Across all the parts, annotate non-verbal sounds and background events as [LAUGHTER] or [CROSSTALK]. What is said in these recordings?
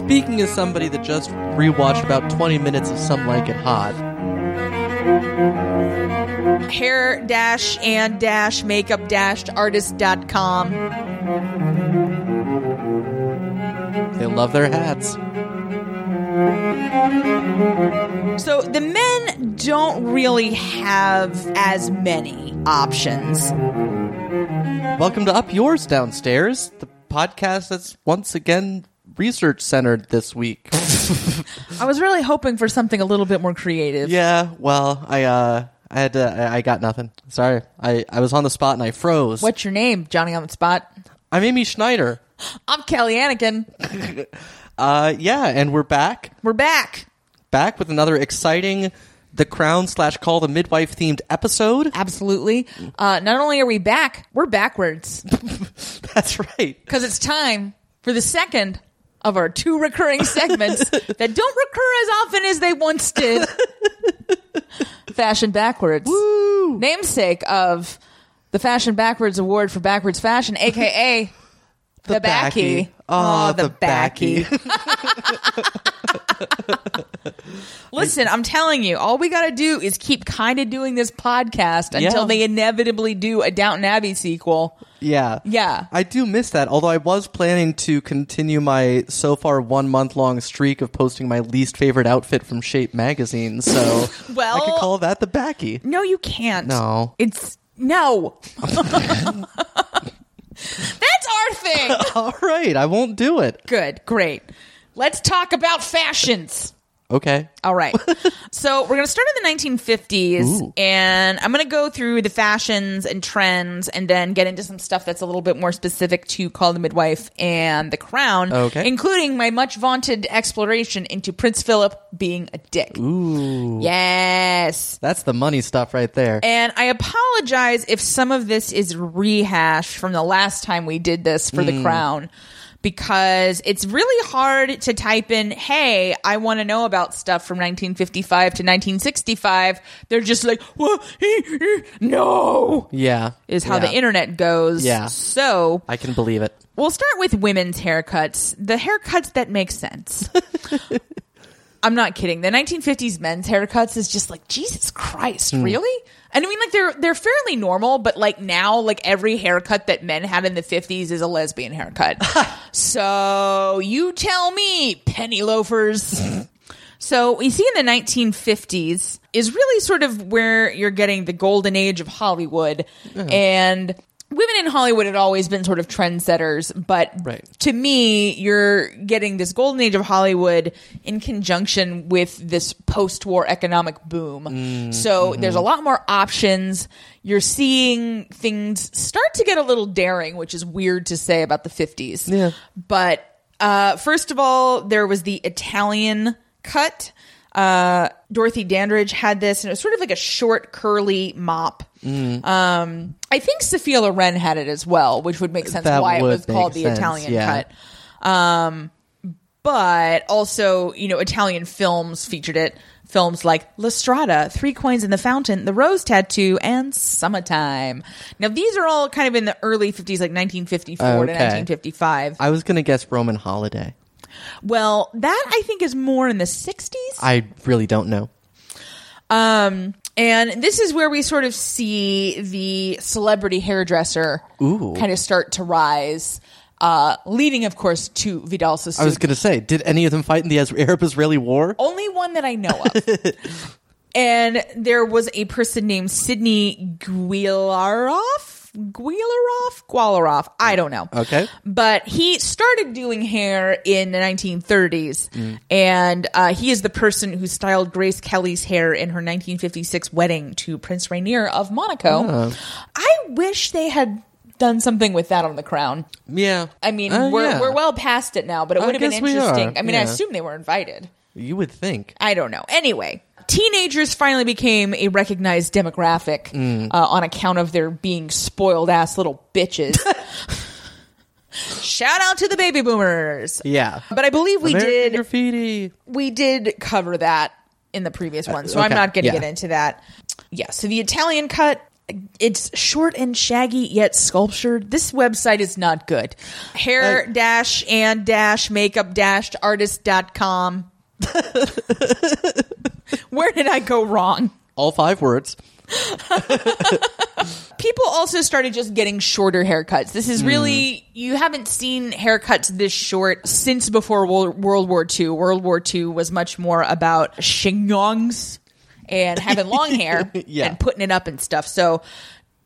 Speaking as somebody that just rewatched about 20 minutes of Some Like It Hot, Hair dash and dash makeup dash artist.com. they love their hats. So the men don't really have as many options. Welcome to Up Yours Downstairs, the podcast that's once again research centered this week. [LAUGHS] I was really hoping for something a little bit more creative. yeah, well, I uh I had to, I, I got nothing. Sorry. I I was on the spot and I froze. What's your name, Johnny on the spot? I'm Amy Schneider. [GASPS] I'm Kelly Anakin. [LAUGHS] Uh yeah, and we're back. We're back. Back with another exciting The Crown slash Call the Midwife themed episode. Absolutely. Uh, not only are we back, we're backwards [LAUGHS] That's right. because it's time for the second of our two recurring segments [LAUGHS] that don't recur as often as they once did. Fashion backwards. Woo! Namesake of the Fashion Backwards Award for Backwards Fashion, aka the, backy. Oh, the, the backy. [LAUGHS] Listen, I'm telling you, all we got to do is keep kind of doing this podcast until Yeah. they inevitably do a Downton Abbey sequel. Yeah. Yeah. I do miss that, although I was planning to continue my so far one month long streak of posting my least favorite outfit from Shape magazine, so Well- [LAUGHS] I could call that the backy. No, you can't. No. It's no. [LAUGHS] That's our thing. [LAUGHS] All right, I won't do it. Good, great. Let's talk about fashions. Okay. All right. [LAUGHS] so we're going to start in the 1950s, Ooh. and I'm going to go through the fashions and trends, and then get into some stuff that's a little bit more specific to Call the Midwife and The Crown, Okay. including my much vaunted exploration into Prince Philip being a dick. Ooh. Yes. That's the money stuff right there. And I apologize if some of this is rehash from the last time we did this for Hmm. The Crown. Because it's really hard to type in, hey, I want to know about stuff from 1955 to 1965. They're just like, well, [LAUGHS] no, yeah. is how Yeah. the internet goes. Yeah. So I can believe it. We'll start with women's haircuts. The haircuts that make sense. [LAUGHS] I'm not kidding. The 1950s men's haircuts is just like Jesus Christ, hmm. really? And I mean, like they're they're fairly normal, but like now, like every haircut that men had in the 50s is a lesbian haircut. [LAUGHS] so you tell me, penny loafers. So we see in the 1950s is really sort of where you're getting the golden age of Hollywood, uh-huh. and women in Hollywood had always been sort of trendsetters. But Right. to me, you're getting this golden age of Hollywood in conjunction with this post-war economic boom. So there's a lot more options. You're seeing things start to get a little daring, which is weird to say about the 50s. Yeah. But uh, first of all, there was the Italian cut. Uh, Dorothy Dandridge had this, and it was sort of like a short, curly mop. Mm. Um, I think Sophia Loren had it as well, which would make sense That why it was called make the Italian yeah. cut. Um, but also, you know, Italian films featured it. Films like La Strada, Three Coins in the Fountain, The Rose Tattoo, and Summertime. Now, these are all kind of in the early 50s, like 1954 to 1955. I was gonna guess Roman holiday. Well, that I think is more in the 60s. I really don't know. Um, and this is where we sort of see the celebrity hairdresser Ooh. kind of start to rise, uh, leading, of course, to Vidal Sassoon. I was gonna say, did any of them fight in the Arab-Israeli war? Only one that I know of. [LAUGHS] and there was a person named Sidney Guilaroff. Guilaroff? Gualaroff. I don't know. Okay. But he started doing hair in the 1930s. Mm. And uh, he is the person who styled Grace Kelly's hair in her 1956 wedding to Prince Rainier of Monaco. Oh. I wish they had done something with that on the crown. Yeah. I mean, Uh, we're, yeah. we're well past it now, but it would have been guess we are, interesting. I mean, I assume they were invited. You would think. I don't know. Anyway, teenagers finally became a recognized demographic Mm. uh, on account of their being spoiled ass little bitches. [LAUGHS] Shout out to the baby boomers. Yeah. But I believe we American did graffiti. we did cover that in the previous one, so okay, I'm not going to yeah. get into that. Yeah, so the Italian cut It's short and shaggy yet sculptured. This website is not good. Hair dash and dash makeup dash artist.com. [LAUGHS] Where did I go wrong? All five words. [LAUGHS] people also started just getting shorter haircuts. This is really hmm. you haven't seen haircuts this short since before Wo- World War II. World War II was much more about chignons and having long hair [LAUGHS] Yeah. and putting it up and stuff. So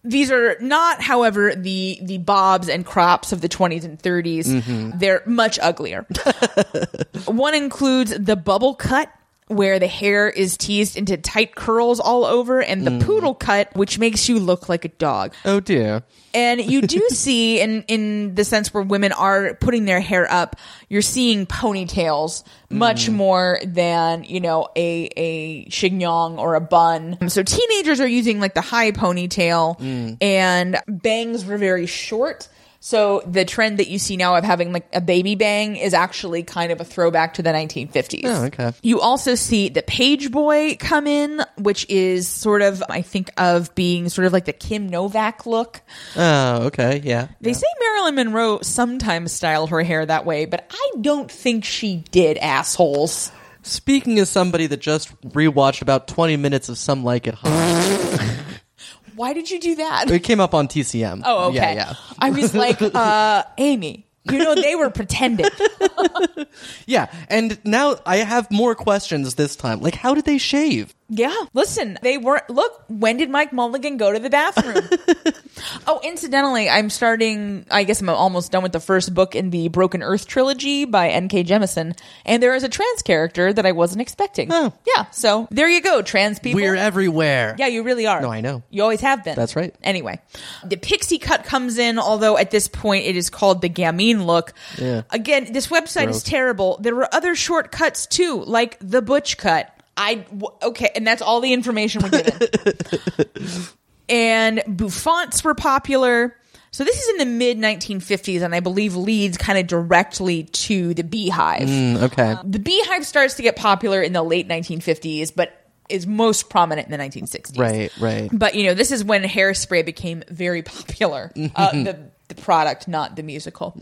these are not, however, the the bobs and crops of the 20s and 30s. Mm-hmm. They're much uglier. [LAUGHS] One includes the bubble cut, where the hair is teased into tight curls all over, and the mm. poodle cut, which makes you look like a dog. Oh dear. And you do [LAUGHS] see, in in the sense where women are putting their hair up, you're seeing ponytails much mm. more than you know a a chignon or a bun. So teenagers are using like the high ponytail, mm. and bangs were very short. So the trend that you see now of having like a baby bang is actually kind of a throwback to the 1950s. Oh, okay. You also see the page boy come in, which is sort of, I think, of being sort of like the Kim Novak look. Oh, okay. Yeah. They say Marilyn Monroe sometimes styled her hair that way, but I don't think she did, assholes. Speaking as somebody that just rewatched about 20 minutes of Some Like It Hot, [LAUGHS] Why did you do that? it came up on TCM. Oh, okay. Yeah, yeah. I was [LAUGHS] like, uh, Amy, you know, they were pretending. [LAUGHS] Yeah, and now I have more questions this time. Like, how did they shave? Yeah. Listen, they weren't. Look, when did Mike Mulligan go to the bathroom? [LAUGHS] oh, incidentally, I'm starting. I guess I'm almost done with the first book in the Broken Earth trilogy by N.K. Jemisin, and there is a trans character that I wasn't expecting. Oh. Yeah. So there you go, trans people. We're everywhere. yeah, you really are. No, I know. You always have been. That's right. Anyway, the pixie cut comes in, although at this point it is called the gamine look. Yeah. Again, this website Gross. is terrible. There were other shortcuts too, like the butch cut. I okay, and that's all the information we're given. [LAUGHS] and bouffants were popular. So this is in the mid 1950s, and I believe leads kind of directly to the beehive. Mm, okay. The beehive starts to get popular in the late 1950s, but is most prominent in the 1960s. Right, right. But you know, this is when hairspray became very popular. Uh, [LAUGHS] the the product, not the musical. [LAUGHS]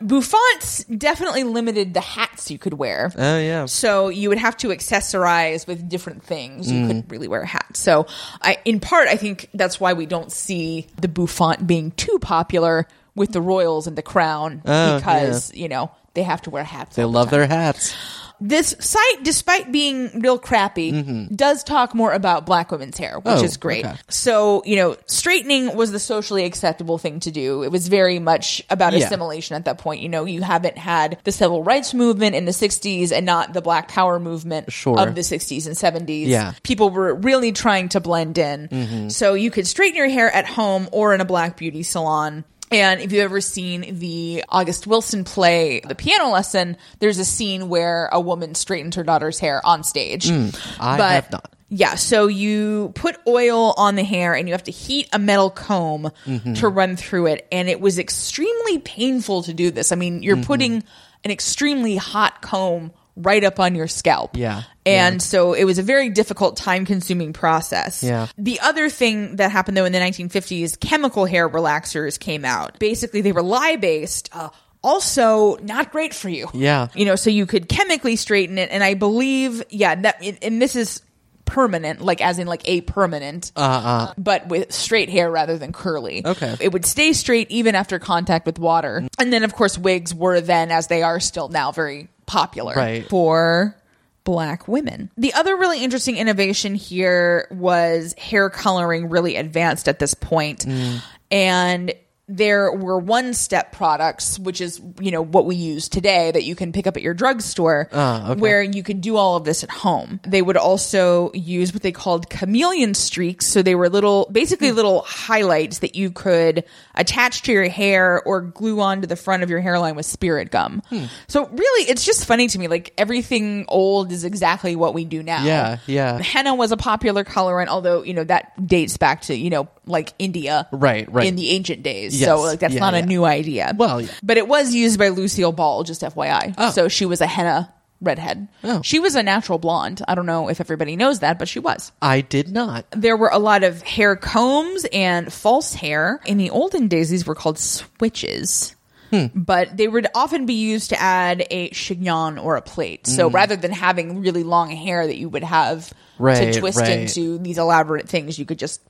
Bouffants definitely limited the hats you could wear. Oh, yeah. So you would have to accessorize with different things. Mm. You couldn't really wear a hat. So I, in part, I think that's why we don't see the bouffant being too popular with the royals and the crown Oh, because you know they have to wear hats. They the love time their hats. This site, despite being real crappy, does talk more about black women's hair, which Mm-hmm. Oh, is great. okay. So, you know, straightening was the socially acceptable thing to do. It was very much about Yeah. assimilation at that point. You know, you haven't had the civil rights movement in the 60s and not the black power movement Sure. of the 60s and 70s. Yeah. Mm-hmm. People were really trying to blend in. So you could straighten your hair at home or in a black beauty salon. And if you've ever seen the August Wilson play, The Piano Lesson, there's a scene where a woman straightens her daughter's hair on stage. Mm, I But- have not. Yeah, so you put oil on the hair and you have to heat a metal comb Mm-hmm. to run through it. And it was extremely painful to do this. I mean, you're Mm-hmm. putting an extremely hot comb right up on your scalp. Yeah, And so it was a very difficult, time consuming process. Yeah. The other thing that happened though in the 1950s, chemical hair relaxers came out. Basically, they were lye based. Uh, also, not great for you. Yeah. You know, so you could chemically straighten it. And I believe, yeah, that, and this is permanent, like as in like a permanent, Uh, uh. but with straight hair rather than curly. Okay. It would stay straight even after contact with water. And then, of course, wigs were then, as they are still now, very popular Right. for black women. The other really interesting innovation here was hair coloring really advanced at this point. Mm. And there were one step products, which is, you know, what we use today that you can pick up at your drugstore, Ah, okay. where you could do all of this at home. They would also use what they called chameleon streaks. So they were little, basically Hmm. little highlights that you could attach to your hair or glue onto the front of your hairline with spirit gum. Hmm. So really, it's just funny to me. Like everything old is exactly what we do now. Yeah, yeah. Henna was a popular colorant, although, you know, that dates back to, you know, like India. Right, right. In the ancient days. Yes, So like that's yeah, not a new idea. Well, yeah. But it was used by Lucille Ball, just FYI. Oh. So she was a henna redhead. Oh. She was a natural blonde. I don't know if everybody knows that, but she was. I did not. There were a lot of hair combs and false hair. In the olden days, these were called switches. Hmm. But they would often be used to add a chignon or a plate. So Hmm. rather than having really long hair that you would have Right, to twist right. into these elaborate things, you could just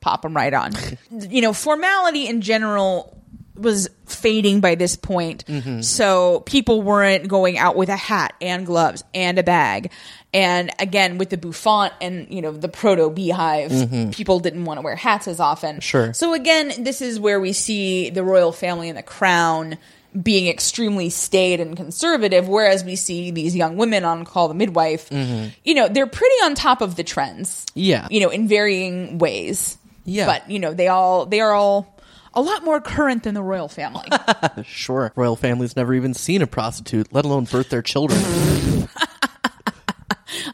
pop them right on. [LAUGHS] you know, formality in general was fading by this point. Mm-hmm. So people weren't going out with a hat and gloves and a bag. And again, with the bouffant and, you know, the proto beehive, people didn't want to wear hats as often. Mm-hmm. Sure. So again, this is where we see the royal family and the crown being extremely staid and conservative, whereas we see these young women on Call the Midwife, you know, they're pretty on top of the trends. Mm-hmm. Yeah. You know, in varying ways. Yeah. But, you know, they all they are all a lot more current than the royal family. [LAUGHS] Sure. Royal families never even seen a prostitute, let alone birth their children. [LAUGHS]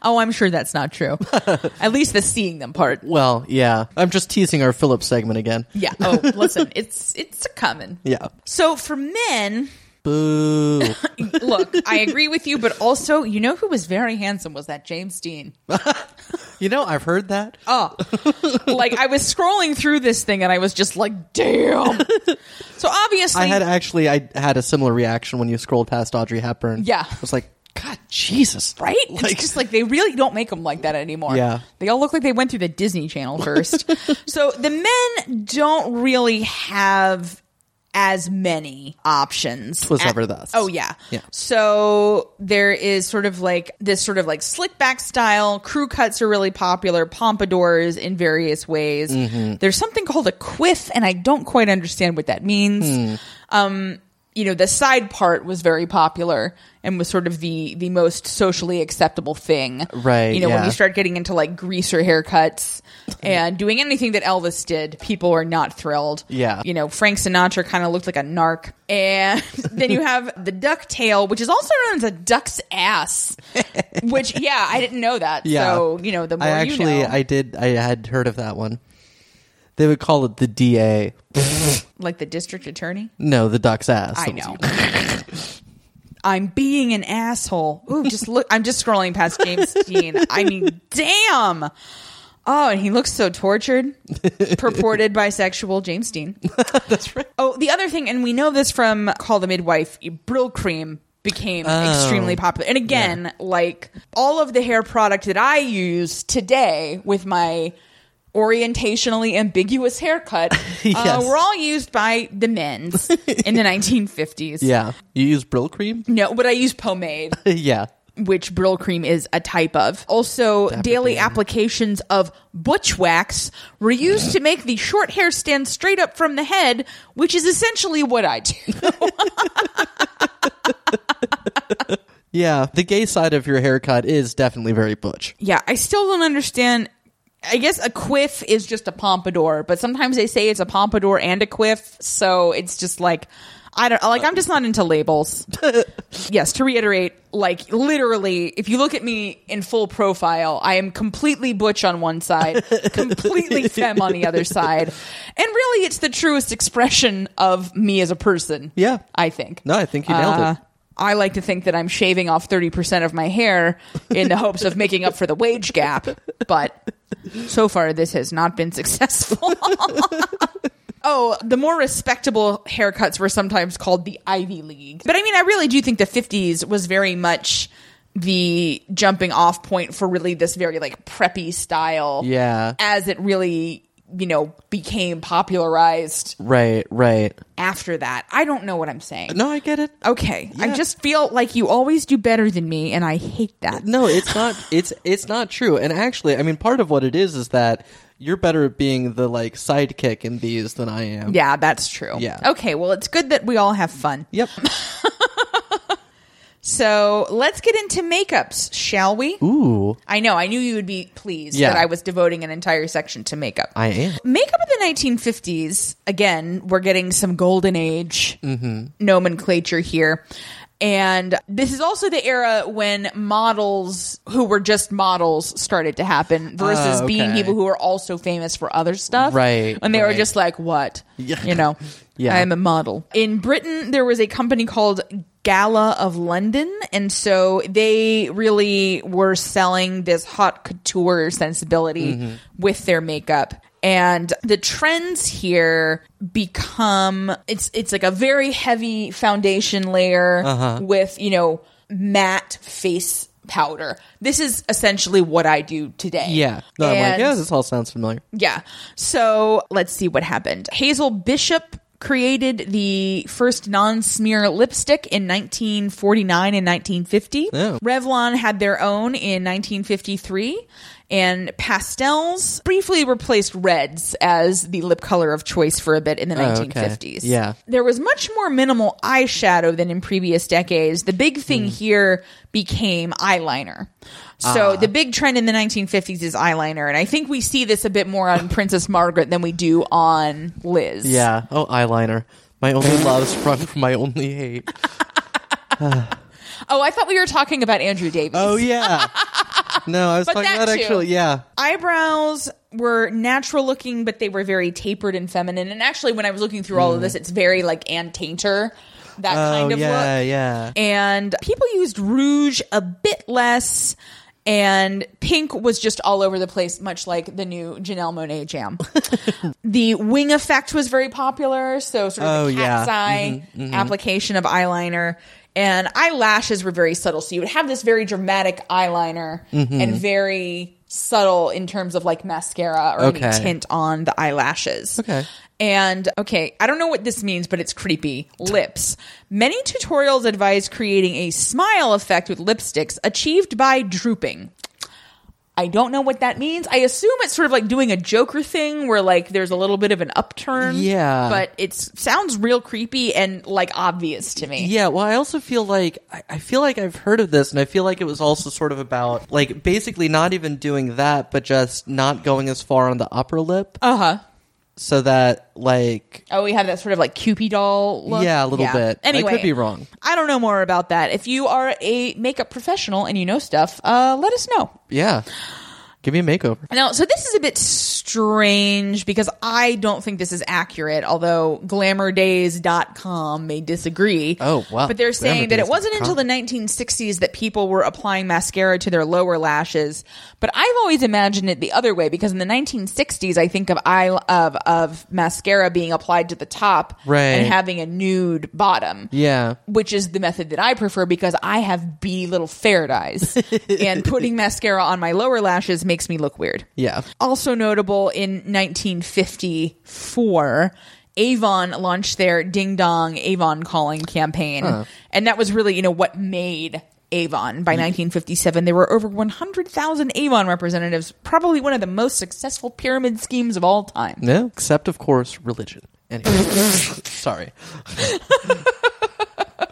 oh, I'm sure that's not true. [LAUGHS] At least the seeing them part. well, yeah. I'm just teasing our Philip segment again. Yeah. Oh, listen, it's it's a coming. Yeah. So for men, Boo. [LAUGHS] look, I agree with you, but also, you know who was very handsome was that James Dean. [LAUGHS] you know, I've heard that. Oh, like I was scrolling through this thing and I was just like, damn. [LAUGHS] So obviously, I had actually I had a similar reaction when you scrolled past Audrey Hepburn. Yeah. I was like, God, Jesus. right? Like, it's just like they really don't make them like that anymore. Yeah. They all look like they went through the Disney Channel first. so the men don't really have as many options. 'Twas ever thus. Oh yeah. Yeah. So there is sort of like this sort of like slick back style. Crew cuts are really popular. Pompadours in various ways. Mm-hmm. There's something called a quiff, and I don't quite understand what that means. Hmm. Um, you know, the side part was very popular and was sort of the the most socially acceptable thing. Right, You know, when you start getting into like greaser haircuts [LAUGHS] and doing anything that Elvis did, people are not thrilled. Yeah. You know, Frank Sinatra kind of looked like a narc. And [LAUGHS] then you have the duck tail, which is also known as a duck's ass. [LAUGHS] which, yeah, I didn't know that. Yeah. So, you know, the more I actually you know, I did I had heard of that one. They would call it the DA. Like the district attorney. No, the duck's ass. I know. [LAUGHS] I'm being an asshole. Ooh, just look. I'm just scrolling past James Dean. I mean, damn. Oh, and he looks so tortured. [LAUGHS] Purported bisexual James Dean. [LAUGHS] That's right. Oh, the other thing, and we know this from Call the Midwife, Brylcreem became Oh. extremely popular. And again, like all of the hair product that I use today with my orientationally ambiguous haircut [LAUGHS] Yes. uh, were all used by the men's in the [LAUGHS] 1950s. Yeah. You use Brylcreem? No, but I use pomade, [LAUGHS] yeah. which Brylcreem is a type of. Also, daily applications of butch wax were used to make the short hair stand straight up from the head, which is essentially what I do. Yeah. The gay side of your haircut is definitely very butch. yeah, I still don't understand. I guess a quiff is just a pompadour, but sometimes they say it's a pompadour and a quiff, so it's just like I don't like I'm just not into labels. [LAUGHS] yes, to reiterate, like literally, if you look at me in full profile, I am completely butch on one side, [LAUGHS] completely femme on the other side. And really it's the truest expression of me as a person. Yeah. I think. No, I think you nailed Uh, it. I like to think that I'm shaving off 30% of my hair in the hopes of making up for the wage gap, but so far this has not been successful. [LAUGHS] oh, the more respectable haircuts were sometimes called the Ivy League. But I mean, I really do think the 50s was very much the jumping off point for really this very like preppy style. Yeah. As it really, you know, became popularized Right, right. after that. I don't know what I'm saying. No, I get it. Okay. I just feel like you always do better than me and I hate that. No, it's not. It's it's not true. And actually, I mean, part of what it is is that you're better at being the like sidekick in these than I am. Yeah, that's true. Yeah. Okay, well, it's good that we all have fun. Yep. [LAUGHS] So let's get into makeups, shall we? Ooh, I know, I knew you would be pleased Yeah. that I was devoting an entire section to makeup. I am. Makeup of the 1950s, again, we're getting some golden age Mm-hmm. nomenclature here. And this is also the era when models who were just models started to happen versus Ah, being people who were also famous for other stuff. Right, And they were just like, what? Yeah. You know, [LAUGHS] Yeah. I'm a model. In Britain, there was a company called Gala of London. And so they really were selling this haute couture sensibility mm-hmm. with their makeup. And the trends here become it's it's like a very heavy foundation layer uh-huh. with, you know, matte face powder. This is essentially what I do today. Yeah. No, I'm like, yeah, this all sounds familiar. yeah. So let's see what happened. Hazel Bishop created the first non-smear lipstick in 1949 and 1950. Oh. Revlon had their own in 1953. And pastels briefly replaced reds as the lip color of choice for a bit in the Oh, okay. 1950s. Yeah. There was much more minimal eyeshadow than in previous decades. The big thing Hmm. here became eyeliner. So Ah. the big trend in the 1950s is eyeliner, and I think we see this a bit more on Princess Margaret than we do on Liz. Yeah. Oh, eyeliner. My only [LAUGHS] love sprung from my only hate. Oh, I thought we were talking about Andrew Davies. Oh yeah. No, I was But talking that about too. actually. Yeah. Eyebrows were natural looking, but they were very tapered and feminine. And actually, when I was looking through all of this, it's very like Ann Taintor, that Hmm. Oh kind of yeah, look. Yeah, yeah. and people used rouge a bit less and pink was just all over the place much like the new Janelle Monáe jam. [LAUGHS] the wing effect was very popular, so sort of Oh, the cat's yeah. eye application of eyeliner and eyelashes were very subtle so you would have this very dramatic eyeliner Mm-hmm. and very subtle in terms of like mascara or Okay. any tint on the eyelashes. Okay. And okay, I don't know what this means, but it's creepy. Lips. Many tutorials advise creating a smile effect with lipsticks achieved by drooping. I don't know what that means. I assume it's sort of like doing a Joker thing where like there's a little bit of an upturn. Yeah. But it sounds real creepy and like obvious to me. Yeah, well, I also feel like I, I feel like I've heard of this, and I feel like it was also sort of about like basically not even doing that, but just not going as far on the upper lip, Uh huh. So that like Oh, we have that sort of like Cupid doll look. yeah, a little bit. Anyway, I could be wrong. I don't know more about that. If you are a makeup professional and you know stuff, uh, let us know. Yeah, give me a makeover. Now, so this is a bit strange because I don't think this is accurate, although glamourdays.com may disagree. Oh, wow. But they're saying that it wasn't until the 1960s that people were applying mascara to their lower lashes. But I've always imagined it the other way because in the 1960s, I think of eye of of mascara being applied to the top Right. and having a nude bottom Yeah, which is the method that I prefer because I have beady little ferret eyes, [LAUGHS] and putting mascara on my lower lashes makes me look weird. yeah. Also notable in 1954. Avon launched their Ding Dong Avon Calling campaign. And that was really, you know, what made Avon. By mm-hmm. 1957, there were over 100,000 Avon representatives, probably one of the most successful pyramid schemes of all time. Yeah, except of course religion. Anyway, [LAUGHS] sorry.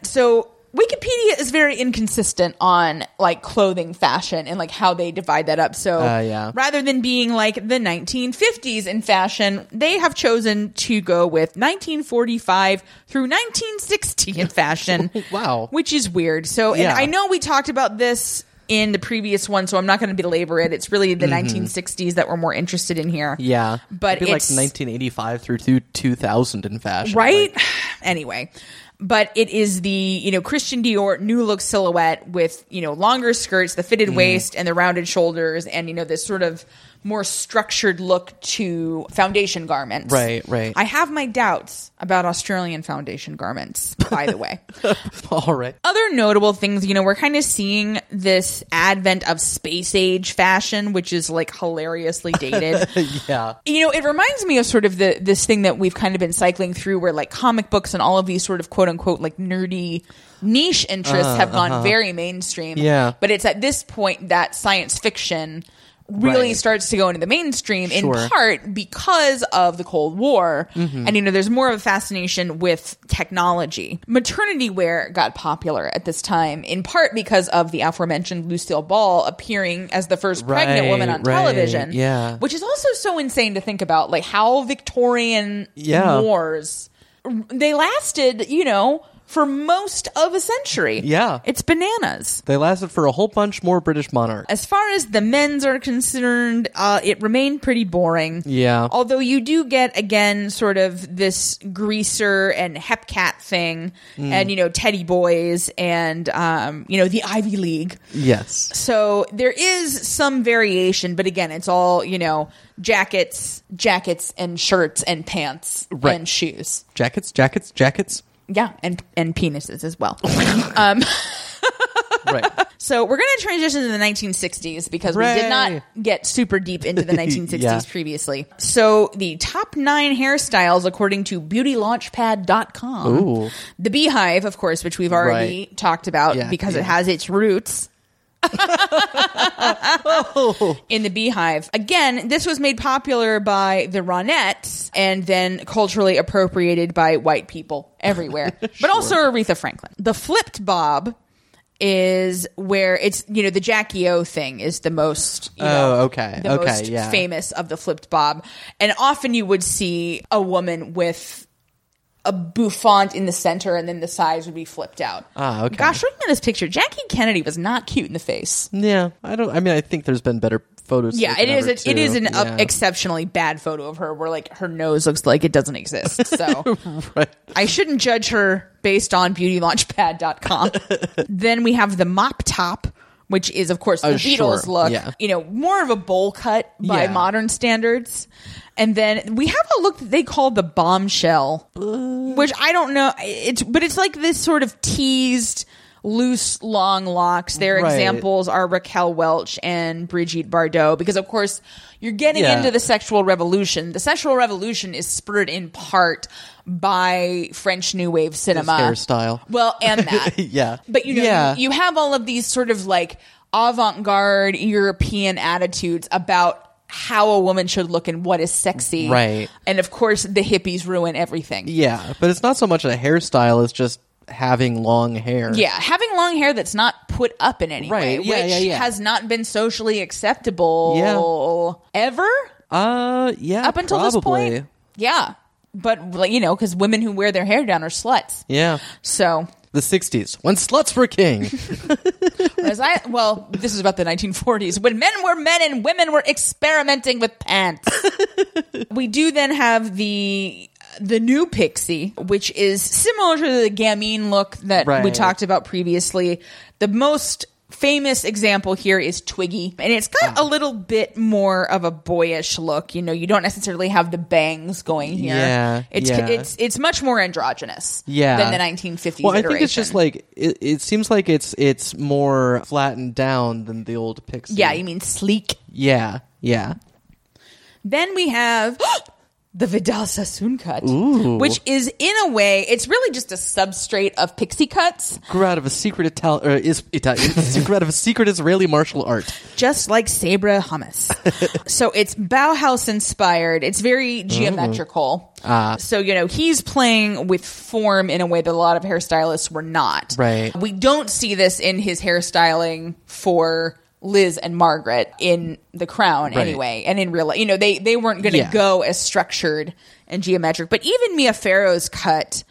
so Wikipedia is very inconsistent on like clothing fashion and like how they divide that up. So Uh, yeah. rather than being like the 1950s in fashion, they have chosen to go with 1945 through 1960 in fashion. [LAUGHS] Wow. Which is weird. So and Yeah. I know we talked about this in the previous one, so I'm not going to belabor it. It's really the 1960s that we're more interested in here. Mm-hmm. Yeah, But Maybe like it's- 1985 through 2000 in fashion, right Like, [SIGHS] anyway but it is the you know christian dior new look silhouette with you know longer skirts the fitted Mm. waist and the rounded shoulders and you know this sort of more structured look to foundation garments Right, right. i have my doubts about australian foundation garments by the way [LAUGHS] all right. other notable things, you know, we're kind of seeing this advent of space age fashion, which is like hilariously dated. [LAUGHS] Yeah. You know, it reminds me of sort of the this thing that we've kind of been cycling through where like comic books and all of these sort of quote unquote like nerdy niche interests have gone very mainstream. Uh-huh, Yeah. But it's at this point that science fiction really Right. starts to go into the mainstream in part because of the Cold War. Mm-hmm. And you know, there's more of a fascination with technology. Maternity wear got popular at this time in part because of the aforementioned Lucille Ball appearing as the first pregnant woman on right, television. yeah. Which is also so insane to think about, like how Victorian Yeah. wars they lasted, you know, for most of a century. Yeah. It's bananas. They lasted for a whole bunch more British monarchs. As far as the men's are concerned, uh, it remained pretty boring. Yeah. Although you do get again sort of this greaser and hepcat thing, Mm. and you know teddy boys and um, you know the Ivy League. Yes. So there is some variation, but again, it's all you know jackets, jackets and shirts and pants Right. and shoes. Jackets, jackets, jackets. Yeah, and and penises as well. um, [LAUGHS] Right. so we're going to transition to the 1960s because we did not get super deep into the [LAUGHS] 1960s Yeah. previously. So the top nine hairstyles according to BeautyLaunchpad.com. Ooh. The Beehive, of course, which we've already talked about Yeah, because yeah. it has its roots. [LAUGHS] in the beehive. Again, this was made popular by the Ronettes and then culturally appropriated by white people everywhere, [LAUGHS] but also Aretha Franklin. The flipped bob is where it's you know the Jackie O thing is the most you oh, know, Oh, okay. the Okay, most yeah. famous of the flipped bob, and often you would see a woman with a bouffant in the center, and then the sides would be flipped out. Ah, okay. Gosh, looking at this picture, Jackie Kennedy was not cute in the face. Yeah. I don't. I mean, I think there's been better photos. Yeah, it is. A, it is an Yeah. exceptionally bad photo of her, where like her nose looks like it doesn't exist. [LAUGHS] So Right. I shouldn't judge her based on BeautyLaunchpad.com. [LAUGHS] then we have the mop top. Which is, of course, oh, the Oh, Beatles sure. look. Yeah. You know, more of a bowl cut by Yeah. modern standards. And then we have a look that they call the bombshell, which I don't know. It's but it's like this sort of teased, loose, long locks. Their Right. examples are Raquel Welch and Brigitte Bardot, because of course you're getting Yeah. into the sexual revolution. The sexual revolution is spurred in part by French New Wave cinema hairstyle. Well, and [LAUGHS] that, Yeah. But you know, Yeah. you, you have all of these sort of like avant-garde European attitudes about how a woman should look and what is sexy, Right. And of course, the hippies ruin everything. Yeah, but it's not so much a hairstyle it's just having long hair. Yeah, having long hair that's not put up in any Right, way, yeah, which yeah, yeah. has not been socially acceptable ever Uh, yeah. up until probably. this point. Yeah, but like, you know, because women who wear their hair down are sluts. Yeah. So The '60s when sluts were king. [LAUGHS] [LAUGHS] As I well, this is about the 1940s when men were men and women were experimenting with pants. [LAUGHS] we do then have the the new pixie, which is similar to the gamine look that we talked about previously. The most famous example here is Twiggy, and it's got a little bit more of a boyish look. You know, you don't necessarily have the bangs going here. Yeah, it's yeah. it's it's much more androgynous. Yeah. than the 1950s. well, I think it's just like it, it seems like it's it's more flattened down than the old Pixie. yeah, you mean sleek. yeah, yeah. Then we have [GASPS] oh, the Vidal Sassoon cut, Ooh. which is in a way, it's really just a substrate of pixie cuts, Grew out of a secret Italian, or is Italian? [LAUGHS] grew out of a secret Israeli martial art. just like Sabra hummus. [LAUGHS] so it's Bauhaus inspired. It's very geometrical. Ah. So, you know, he's playing with form in a way that a lot of hairstylists were not. Right. We don't see this in his hairstyling for Liz and Margaret in The Crown Right. anyway. And in real life, you know, they, they weren't going to Yeah. go as structured and geometric. But even Mia Farrow's cut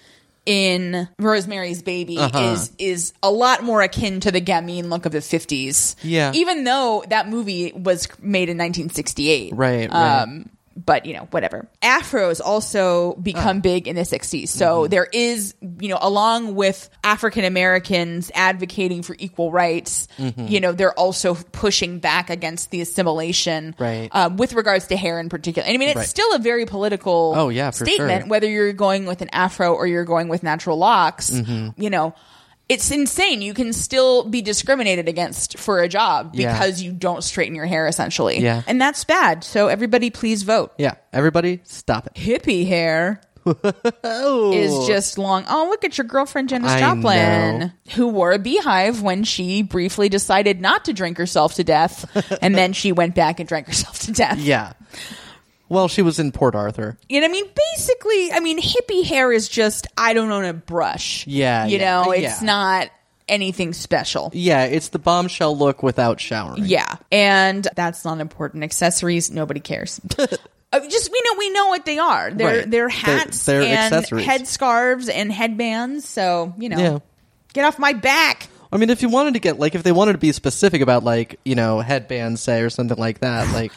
in Rosemary's Baby Uh-huh. is is a lot more akin to the gamine look of the 50s. Yeah. Even though that movie was made in 1968. Right, right. But you know, whatever. Afros also become big in the 60s. So Mm-hmm. there is, you know, along with African Americans advocating for equal rights, you know, they're also pushing back against the assimilation Right. um, with regards to hair in particular. And I mean, it's Right. still a very political Oh, yeah, statement, sure. whether you're going with an afro or you're going with natural locks, Mm-hmm. you know. It's insane. You can still be discriminated against for a job Yeah. because you don't straighten your hair, essentially. Yeah. And that's bad. So everybody please vote. Yeah, everybody, stop it. Hippie hair [LAUGHS] is just long. Oh, look at your girlfriend, Janis I Joplin, know. who wore a beehive when she briefly decided not to drink herself to death. and then she went back and drank herself to death. yeah. Well, she was in Port Arthur. You know, I mean, basically, I mean, hippie hair is just I don't own a brush. Yeah, you yeah, know, it's yeah. not anything special. Yeah, it's the bombshell look without showering. Yeah, and that's not important. Accessories, nobody cares. [LAUGHS] Uh, just we know we know what they are. They're Right. they're They're- hats they're and accessories. head scarves and headbands. So you know, Yeah. get off my back. I mean, if you wanted to get like, if they wanted to be specific about like, you know, headbands, say, or something like that, like,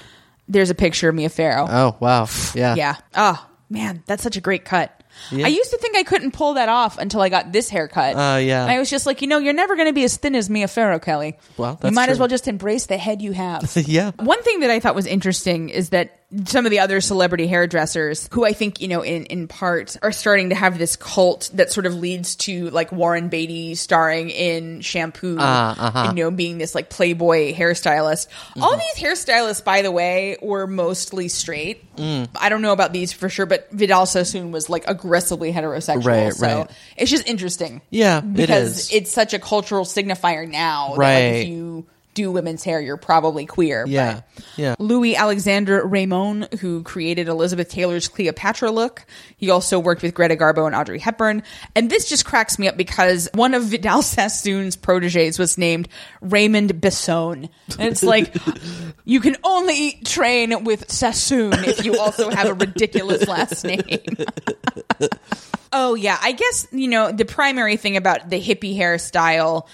There's a picture of Mia Farrow. oh wow, yeah, yeah. Oh man, that's such a great cut. Yeah. I used to think I couldn't pull that off until I got this haircut. Uh, yeah. And I was just like, you know, you're never going to be as thin as Mia Farrow, Kelly. Well, you might as well just embrace the head you have. [LAUGHS] yeah. One thing that I thought was interesting is that some of the other celebrity hairdressers, who I think, you know, in, in part are starting to have this cult that sort of leads to like Warren Beatty starring in Shampoo, Ah, uh-huh. and, you know, being this like Playboy hairstylist. All Mm-hmm. these hairstylists, by the way, were mostly straight. Mm. I don't know about these for sure, but Vidal Sassoon was like aggressively heterosexual. Right, so right. it's just interesting. Yeah, because is. it's such a cultural signifier now. That, like, Right. if you do women's hair, you're probably queer. but- Yeah, yeah. Louis Alexander Raymond, who created Elizabeth Taylor's Cleopatra look. He also worked with Greta Garbo and Audrey Hepburn. And this just cracks me up because one of Vidal [LAUGHS] Sassoon's proteges was named Raymond Bessone. And it's like, [LAUGHS] you can only train with Sassoon if you also have a ridiculous last name. [LAUGHS] Oh yeah, I guess you know the primary thing about the hippie hairstyle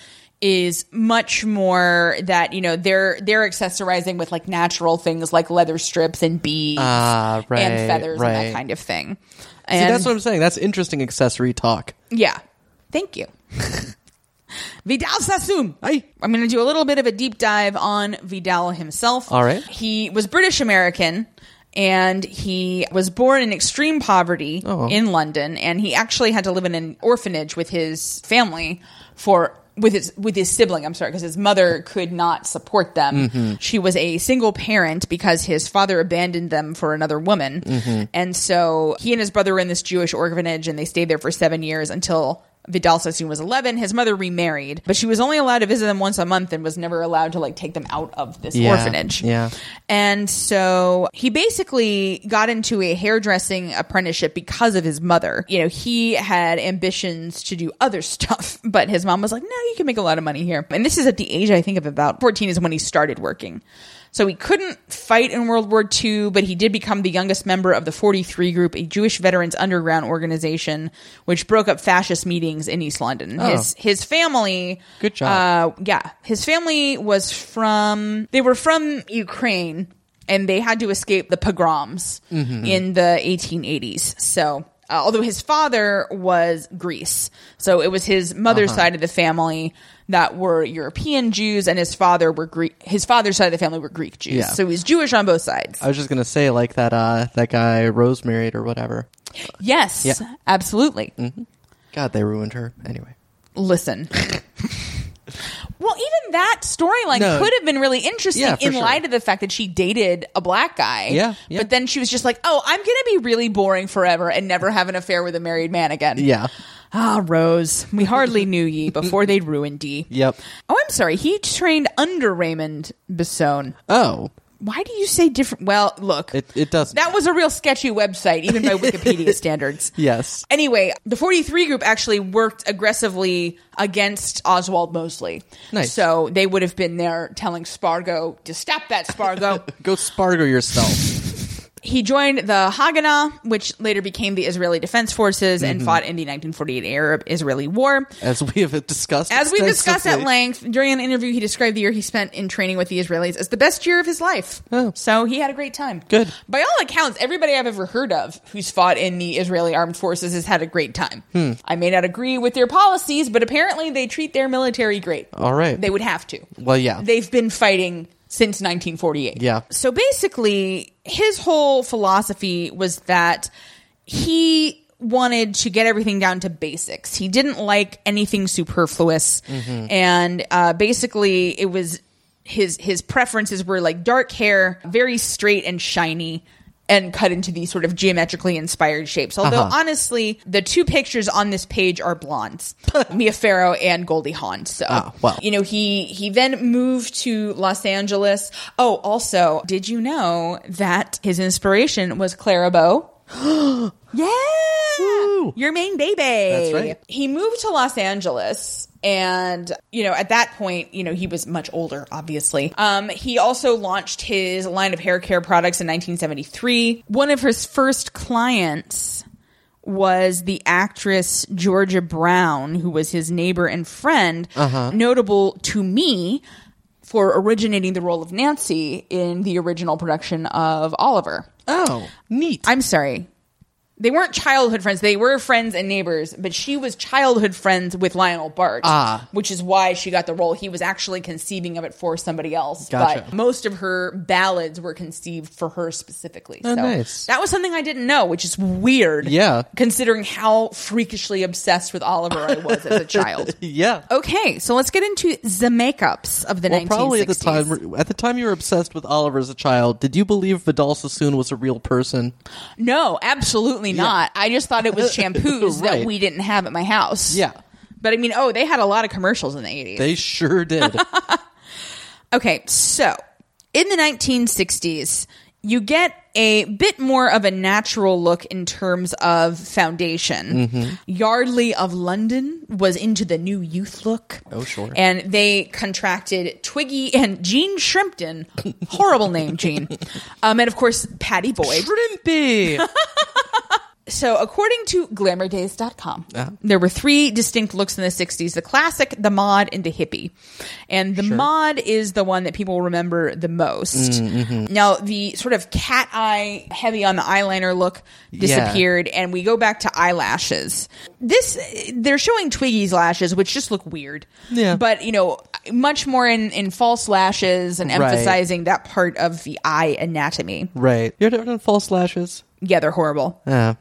is much more that you know they're they're accessorizing with like natural things like leather strips and beads Ah, right, and feathers and that kind of thing. See, And that's what I'm saying. That's interesting accessory talk. yeah, thank you. [LAUGHS] Vidal Sassoon. Hi. I'm going to do a little bit of a deep dive on Vidal himself. All right. He was British American and he was born in extreme poverty Oh. in London and he actually had to live in an orphanage with his family for with his with his sibling, I'm sorry, because his mother could not support them. Mm-hmm. She was a single parent because his father abandoned them for another woman. Mm-hmm. And so he and his brother were in this Jewish orphanage and they stayed there for 7 years until Vidal Sassoon was 11. His mother remarried, but she was only allowed to visit them once a month and was never allowed to like take them out of this Yeah, orphanage. yeah. And so he basically got into a hairdressing apprenticeship because of his mother. You know, he had ambitions to do other [LAUGHS] stuff, but his mom was like, no, you can make a lot of money here. And this is at the age, I think, of about 14 is when he started working. So he couldn't fight in World War II, but he did become the youngest member of the 43 Group, a Jewish veterans underground organization, which broke up fascist meetings in East London. Oh. His his family, Good job. Uh, yeah, his family was from they were from Ukraine, and they had to escape the pogroms Mm-hmm. in the 1880s. So. Uh, although his father was Greece, so it was his mother's Uh-huh. side of the family that were European Jews, and his father were Greek. His father's side of the family were Greek Jews, Yeah. so he's Jewish on both sides. I was just gonna say like that uh that guy Rosemary or whatever. yes, Yeah. absolutely. God, they ruined her. Anyway. Listen. [LAUGHS] well, even that storyline No. could have been really interesting Yeah, in sure. light of the fact that she dated a black guy. Yeah, yeah. But then she was just like, "Oh, I'm going to be really boring forever and never have an affair with a married man again." Yeah. Ah, Rose, we hardly [LAUGHS] knew ye before they'd ruined ye. Yep. Oh, I'm sorry. He trained under Raymond Bessone. Oh, Why do you say different? Well, look, it it doesn't. that was a real sketchy website, even by Wikipedia [LAUGHS] standards. yes. Anyway, the 43 group actually worked aggressively against Oswald Mosley. Nice. So they would have been there telling Spargo to stop that, Spargo. [LAUGHS] Go Spargo yourself. He joined the Haganah, which later became the Israeli Defense Forces Mm-hmm. and fought in the 1948 Arab Israeli War. As we have discussed. As we've discussed at length during an interview, he described the year he spent in training with the Israelis as the best year of his life. Oh. So he had a great time. Good. By all accounts, everybody I've ever heard of who's fought in the Israeli armed forces has had a great time. Hmm. I may not agree with their policies, but apparently they treat their military great. All right. They would have to. Well, yeah. They've been fighting since 1948. Yeah. So basically, his whole philosophy was that he wanted to get everything down to basics. He didn't like anything superfluous, Mm-hmm. and uh, basically, it was his his preferences were like dark hair, very straight and shiny. And cut into these sort of geometrically inspired shapes. Although Uh-huh. honestly, the two pictures on this page are blondes, [LAUGHS] Mia Farrow and Goldie Hawn. So, Ah, well. you know, he he then moved to Los Angeles. Oh, also, did you know that his inspiration was Clara Bow? [GASPS] [GASPS] [GASPS] Yeah. Woo. Your main baby. That's right. He moved to Los Angeles and, you know, at that point, you know, he was much older, obviously. Um, he also launched his line of hair care products in 1973. One of his first clients was the actress Georgia Brown, who was his neighbor and friend, notable to me for originating the role of Nancy in the original production of Oliver. Oh, neat. I'm sorry. They weren't childhood friends. They were friends and neighbors, but she was childhood friends with Lionel Bart, Ah. which is why she got the role. He was actually conceiving of it for somebody else, Gotcha. but most of her ballads were conceived for her specifically. Oh, so nice. that was something I didn't know, which is weird. Yeah. considering how freakishly obsessed with Oliver I was as a [LAUGHS] child. yeah. Okay, so let's get into the makeups of the Well, 1960s. probably at the time, at the time you were obsessed with Oliver as a child. Did you believe Vidal Sassoon was a real person? No, absolutely not. I just thought it was [LAUGHS] shampoos that we didn't have at my house. Yeah. But I mean, oh, they had a lot of commercials in the 80s. They sure did. [LAUGHS] [LAUGHS] okay, so in the 1960s, you get a bit more of a natural look in terms of foundation. Mm-hmm. Yardley of London was into the new youth look. Oh, sure. And they contracted Twiggy and Jean Shrimpton. Horrible name, Gene. [LAUGHS] Um, and of course, Pattie Boyd. Shrimpy. [LAUGHS] So, according to glamourdays.com, Uh-huh. there were three distinct looks in the 60s the classic, the mod, and the hippie. And the mod is the one that people remember the most. Mm-hmm. Now, the sort of cat eye, heavy on the eyeliner look disappeared, and we go back to eyelashes. This, they're showing Twiggy's lashes, which just look weird. Yeah. But, you know, much more in, in false lashes and Right. emphasizing that part of the eye anatomy. right. You ever done false lashes? Yeah, they're horrible. Yeah.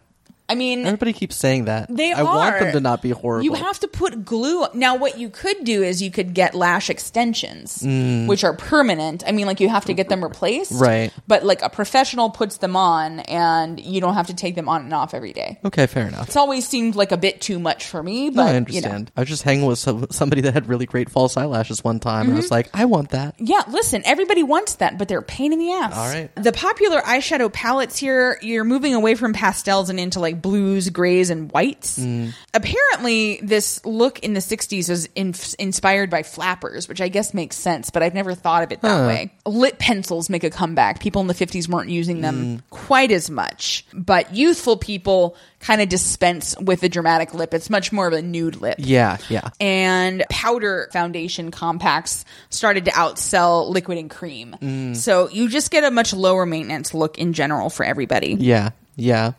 I mean, Everybody keeps saying that. They I are. want them to not be horrible. You have to put glue. Now, what you could do is you could get lash extensions, which are permanent. I mean, like you have to get them replaced, Mm. Right. But like a professional puts them on, and you don't have to take them on and off every day. okay, fair enough. It's always seemed like a bit too much for me, No, but I You understand. know. I was just hanging with some, somebody that had really great false eyelashes one time, and I was Mm-hmm. like, I want that. Yeah, listen, everybody wants that, but they're a pain in the ass. All right. The popular eyeshadow palettes here, you're moving away from pastels and into like blues, grays, and whites. Mm. Apparently, this look in the 60s was in- inspired by flappers, which I guess makes sense, but I've never thought of it that Huh. way. Lip pencils make a comeback. People in the 50s weren't using them Mm. quite as much, but youthful people kind of dispense with the dramatic lip. It's much more of a nude lip Yeah, yeah. and powder foundation compacts started to outsell liquid and cream. Mm. So you just get a much lower maintenance look in general for everybody. Yeah, yeah.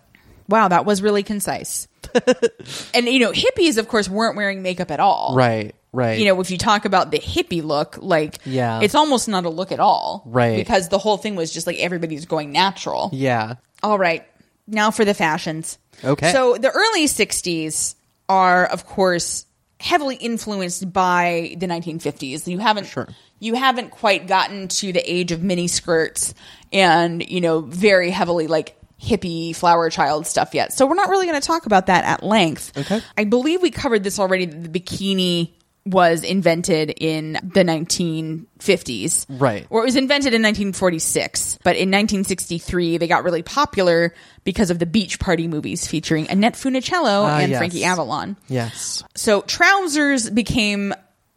Wow, that was really concise. [LAUGHS] and you know, hippies of course weren't wearing makeup at all. Right, right. You know, if you talk about the hippie look, like Yeah. it's almost not a look at all. Right. Because the whole thing was just like everybody's going natural. yeah. All right. Now for the fashions. Okay. So the early 60s are, of course, heavily influenced by the 1950s. You haven't Sure. you haven't quite gotten to the age of mini skirts and, you know, very heavily like hippie flower child stuff yet. So we're not really going to talk about that at length. Okay. I believe we covered this already. The bikini was invented in the 1950s. Right. Or it was invented in 1946, but in 1963 they got really popular because of the beach party movies featuring Annette Funicello Ah, and yes. Frankie Avalon. Yes. So trousers became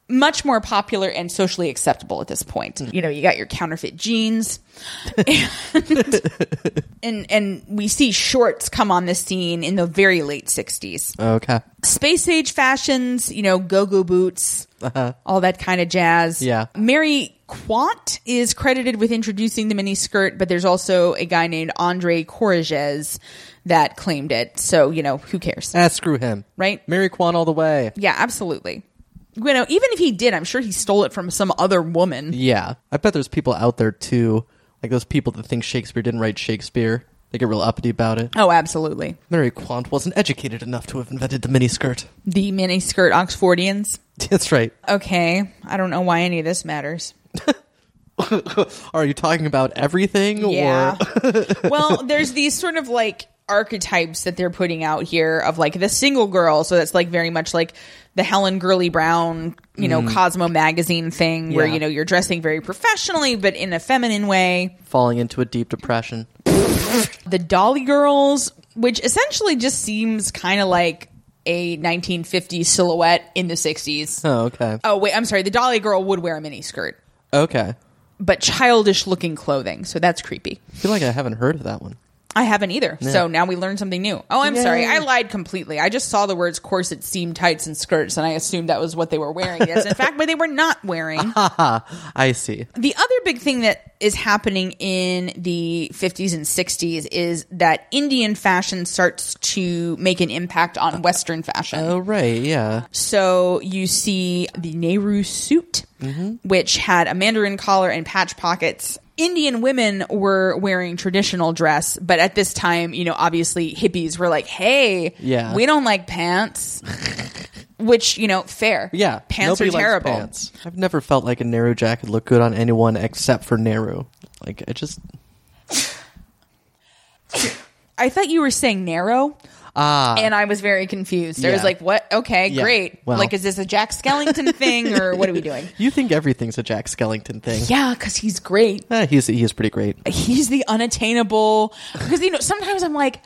much more popular and socially acceptable at this point. You know, you got your counterfeit jeans. and, [LAUGHS] and and we see shorts come on the scene in the very late 60s. Okay. Space age fashions, you know, go-go boots, all that kind of jazz. Yeah. Mary Quant is credited with introducing the mini skirt, but there's also a guy named Andre Courrèges that claimed it. So, you know, who cares? Ah, screw him. Right? Mary Quant all the way. Yeah, absolutely. You know, even if he did, I'm sure he stole it from some other woman. Yeah. I bet there's people out there too, like those people that think Shakespeare didn't write Shakespeare. They get real uppity about it. Oh, absolutely. Mary Quant wasn't educated enough to have invented the miniskirt. The mini skirt Oxfordians. [LAUGHS] That's right. Okay, I don't know why any of this matters. [LAUGHS] Are you talking about everything Yeah. or [LAUGHS] well, there's these sort of like archetypes that they're putting out here of like the single girl. So that's like very much like the Helen Gurley Brown, you know, mm. Cosmo magazine thing where, Yeah. you know, you're dressing very professionally, but in a feminine way. falling into a deep depression? The Dolly girls which essentially just seems kind of like a 1950s silhouette in the 60s. Oh, okay. Oh, wait, I'm sorry. The Dolly girl would wear a mini skirt, Okay. but childish looking clothing. So that's creepy. I feel like I haven't heard of that one. I haven't either. So now we learned something new. Oh, I'm Yay. sorry. I lied completely. I just saw the words corset, seam tights, and skirts, and I assumed that was what they were wearing. Yes, in fact, but they were not wearing. [LAUGHS] Ah, I see. The other big thing that is happening in the 50s and 60s is that Indian fashion starts to make an impact on Western fashion. Oh, right. Yeah. So you see the Nehru suit, mm-hmm. which had a mandarin collar and patch pockets. Indian women were wearing traditional dress, but at this time, you know, obviously hippies were like, hey, Yeah. we don't like pants. Which, you know, fair. Yeah. Pants are terrible. pants. I've never felt like a Nehru jacket looked good on anyone except for Nehru. Like, it just. I thought you were saying narrow. Ah. and I was very confused. I was like, "What? Okay, Yeah. great. Well. like, is this a Jack Skellington [LAUGHS] thing, or what are we doing?" You think everything's a Jack Skellington thing? Yeah, because he's great. Eh, he's he's pretty great. He's the unattainable. Because you know, sometimes I'm like,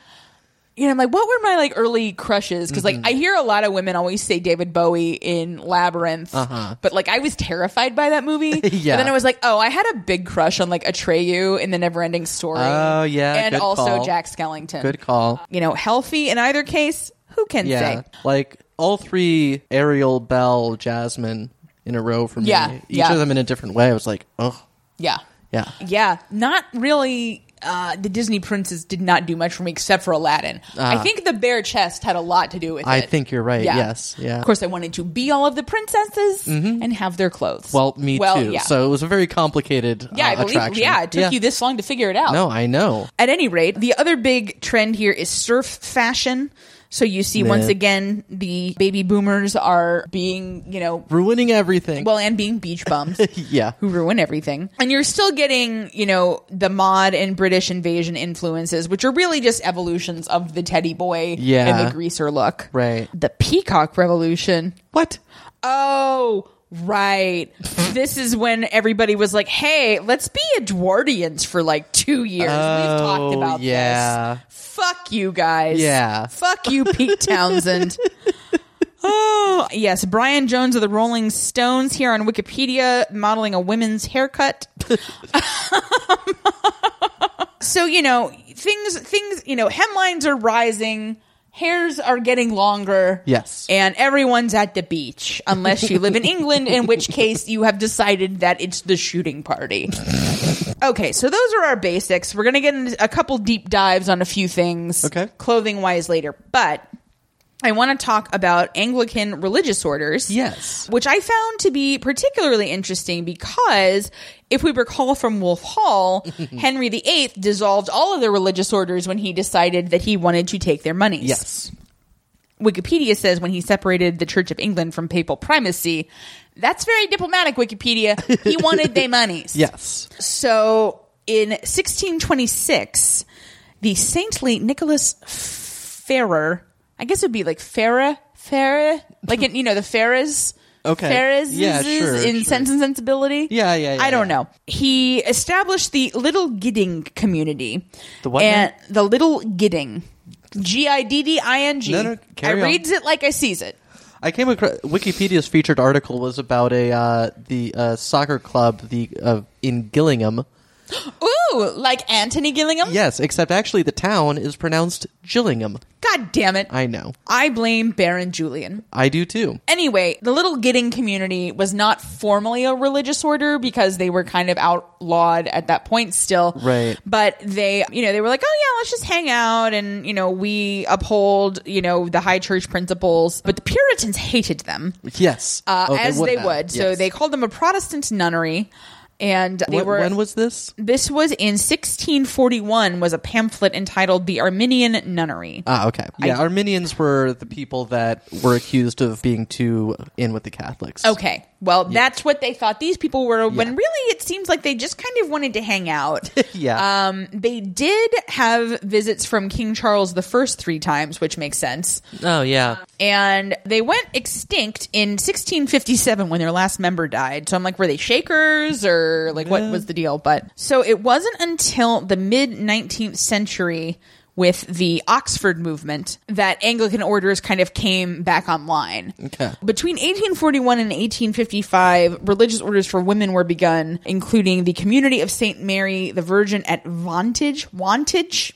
you know, I'm like, what were my like early crushes? Because Mm-hmm. like I hear a lot of women always say David Bowie in Labyrinth, Uh-huh. but like I was terrified by that movie. [LAUGHS] Yeah. But then I was like, oh, I had a big crush on like Atreyu in the Neverending Story. Oh, yeah, and good also call. Jack Skellington. Good call. You know, healthy in either case. Who can Yeah. say? Like all three Ariel, Belle, Jasmine in a row for me. Yeah, Each yeah. of them in a different way. I was like, oh, Yeah. yeah. Yeah, not really. Uh, the Disney princes did not do much for me except for Aladdin. I think the bare chest had a lot to do with Ah. I it. think you're right. Yeah. Yes. Yeah. Mm-hmm. Of course, I wanted to be all of the princesses and have their clothes. Well, me well, too. Yeah. So it was a very complicated yeah, uh, I believe. attraction. Yeah, it took you this long to figure it out. No, I know. At any rate, the other big trend here is surf fashion. So you see, once again, the baby boomers are being, you know, Ruining everything. well, and being beach bums. [LAUGHS] yeah. who ruin everything. And you're still getting, you know, the mod and British invasion influences, which are really just evolutions of the teddy boy Yeah. and the greaser look. Right. The peacock revolution. What? Oh, right. this is when everybody was like, hey, let's be Edwardians for like two years. We've talked Oh, about yeah. this. Fuck you guys. Yeah. Fuck you, Pete Townshend. [LAUGHS] Oh, yes. Brian Jones of the Rolling Stones here on Wikipedia modeling a women's haircut. [LAUGHS] so, you know, things, things, you know, hemlines are rising, hairs are getting longer. Yes. And everyone's at the beach, unless you live in England, in which case you have decided that it's the shooting party. Okay, so those are our basics. We're going to get into a couple deep dives on a few things, Okay. clothing wise later. But I want to talk about Anglican religious orders. Yes. Which I found to be particularly interesting because if we recall from Wolf Hall, [LAUGHS] Henry VIII dissolved all of the religious orders when he decided that he wanted to take their monies. Yes. Wikipedia says when he separated the Church of England from papal primacy. That's very diplomatic, Wikipedia. He wanted their [LAUGHS] monies. Yes. So in 1626, the saintly Nicholas Ferrar, I guess it would be like Ferrer, Ferrer, like in, you know the Ferrars. Okay. Yeah, sure, in sure. Sense and Sensibility. Yeah, yeah, yeah, I don't yeah. know. He established the Little Gidding community. The what And the Little Gidding. G I D D I N G. No, no, I on. reads it like I sees it. I came across Wikipedia's featured article was about a uh, the uh, soccer club the uh, in Gillingham. [GASPS] Ooh, like Anthony Gillingham? Yes, except actually the town is pronounced Gillingham. God damn it. I know. I blame Baron Julian. I do too. Anyway, the Little Gidding community was not formally a religious order because they were kind of outlawed at that point still. Right. But they, you know, they were like, oh yeah, let's just hang out and, you know, we uphold, you know, the high church principles. But the Puritans hated them, Yes, uh, Oh, as they have. would. So they called them a Protestant nunnery. And they Wh- were. when was this? this was in 1641 was a pamphlet entitled The Arminian Nunnery. Ah, okay. Yeah, Arminians were the people that were accused of being too in with the Catholics. Okay. Well, that's what they thought these people were when Yeah. really it seems like they just kind of wanted to hang out. [LAUGHS] Yeah. Um, they did have visits from King Charles the first three times, which makes sense. Oh yeah. And they went extinct in 1657 when their last member died. So I'm like, were they Shakers or like what was the deal? But so it wasn't until the mid 19th century with the Oxford movement that Anglican orders kind of came back online. Okay. Between 1841 and 1855, religious orders for women were begun, including the Community of St. Mary the Virgin at Vantage, Wantage,